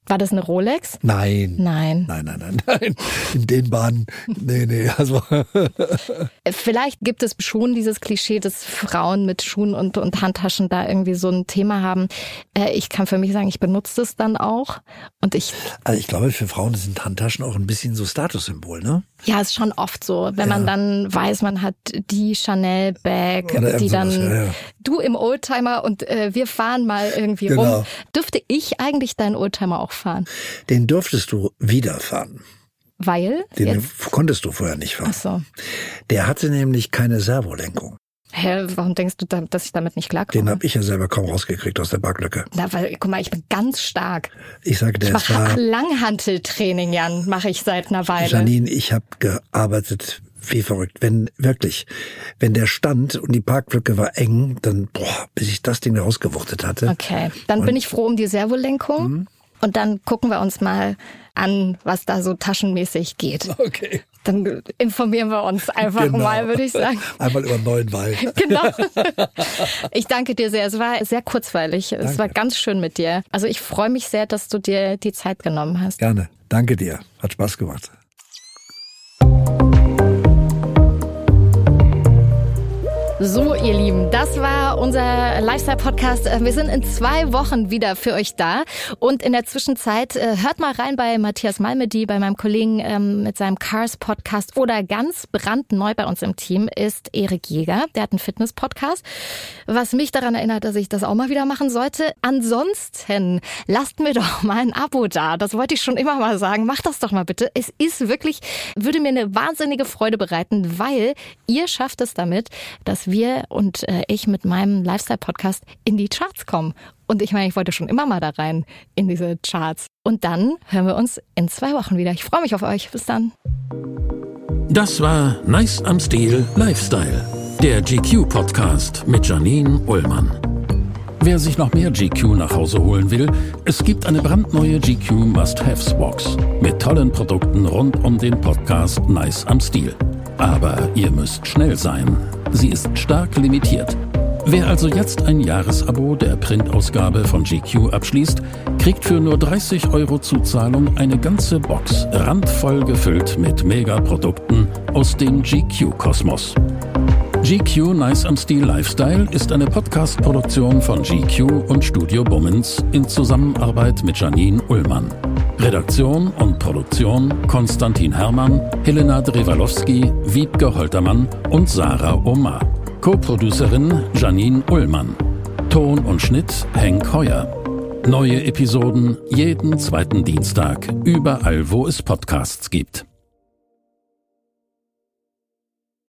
War das eine Rolex? Nein. Nein. Nein, nein, nein, nein. In den Bahnen. Nee, nee. Also. Vielleicht gibt es schon dieses Klischee, dass Frauen mit Schuhen und, und Handtaschen da irgendwie so ein Thema haben. Äh, ich kann für mich sagen, ich benutze das dann auch. Und ich. Also ich glaube, für Frauen sind Handtaschen auch ein bisschen so Statussymbol, ne? Ja, ist schon oft so. Wenn ja. man dann weiß, man hat die Chanel-Bag, die dann ja, ja. du im Oldtimer und äh, wir fahren mal irgendwie genau. rum. Dürfte ich eigentlich deinen Oldtimer auch fahren? Den durftest du wieder fahren. Weil? Den jetzt? konntest du vorher nicht fahren. Ach so. Der hatte nämlich keine Servolenkung. Hä, warum denkst du, dass ich damit nicht klarkomme? Den habe ich ja selber kaum rausgekriegt aus der Backlücke. Na, weil, guck mal, ich bin ganz stark. Ich sage dir, ich mach war Langhanteltraining, Jan, mache ich seit einer Weile. Janine, ich habe gearbeitet wie verrückt. Wenn wirklich, wenn der stand und die Parklücke war eng, dann boah, bis ich das Ding rausgewuchtet hatte. Okay, dann und bin ich froh um die Servolenkung. Und dann gucken wir uns mal an, was da so taschenmäßig geht. Okay. Dann informieren wir uns einfach genau. mal, würde ich sagen. Einmal über neuen Wald. Genau. Ich danke dir sehr. Es war sehr kurzweilig. Danke. Es war ganz schön mit dir. Also ich freue mich sehr, dass du dir die Zeit genommen hast. Gerne. Danke dir. Hat Spaß gemacht. So, ihr Lieben, das war unser Lifestyle-Podcast. Äh, wir sind in zwei Wochen wieder für euch da. Und in der Zwischenzeit äh, hört mal rein bei Matthias Malmedy, bei meinem Kollegen ähm, mit seinem Cars-Podcast. Oder ganz brandneu bei uns im Team ist Erik Jäger. Der hat einen Fitness-Podcast, was mich daran erinnert, dass ich das auch mal wieder machen sollte. Ansonsten lasst mir doch mal ein Abo da. Das wollte ich schon immer mal sagen. Macht das doch mal bitte. Es ist wirklich, würde mir eine wahnsinnige Freude bereiten, weil ihr schafft es damit, dass wir und äh, ich mit meinem Lifestyle-Podcast in die Charts kommen. Und ich meine, ich wollte schon immer mal da rein in diese Charts. Und dann hören wir uns in zwei Wochen wieder. Ich freue mich auf euch. Bis dann. Das war Nice am Stil Lifestyle, der GQ-Podcast mit Janine Ullmann. Wer sich noch mehr GQ nach Hause holen will, es gibt eine brandneue GQ Must-Haves-Box mit tollen Produkten rund um den Podcast Nice am Stil. Aber ihr müsst schnell sein. Sie ist stark limitiert. Wer also jetzt ein Jahresabo der Printausgabe von GQ abschließt, kriegt für nur 30 Euro Zuzahlung eine ganze Box randvoll gefüllt mit Megaprodukten aus dem GQ-Kosmos. GQ Nice am Stil Lifestyle ist eine Podcast-Produktion von GQ und Studio Bummens in Zusammenarbeit mit Janine Ullmann. Redaktion und Produktion Konstantin Herrmann, Helena Drewalowski, Wiebke Holtermann und Sarah Omar. Co-Producerin Janine Ullmann. Ton und Schnitt Henk Heuer. Neue Episoden jeden zweiten Dienstag, überall wo es Podcasts gibt.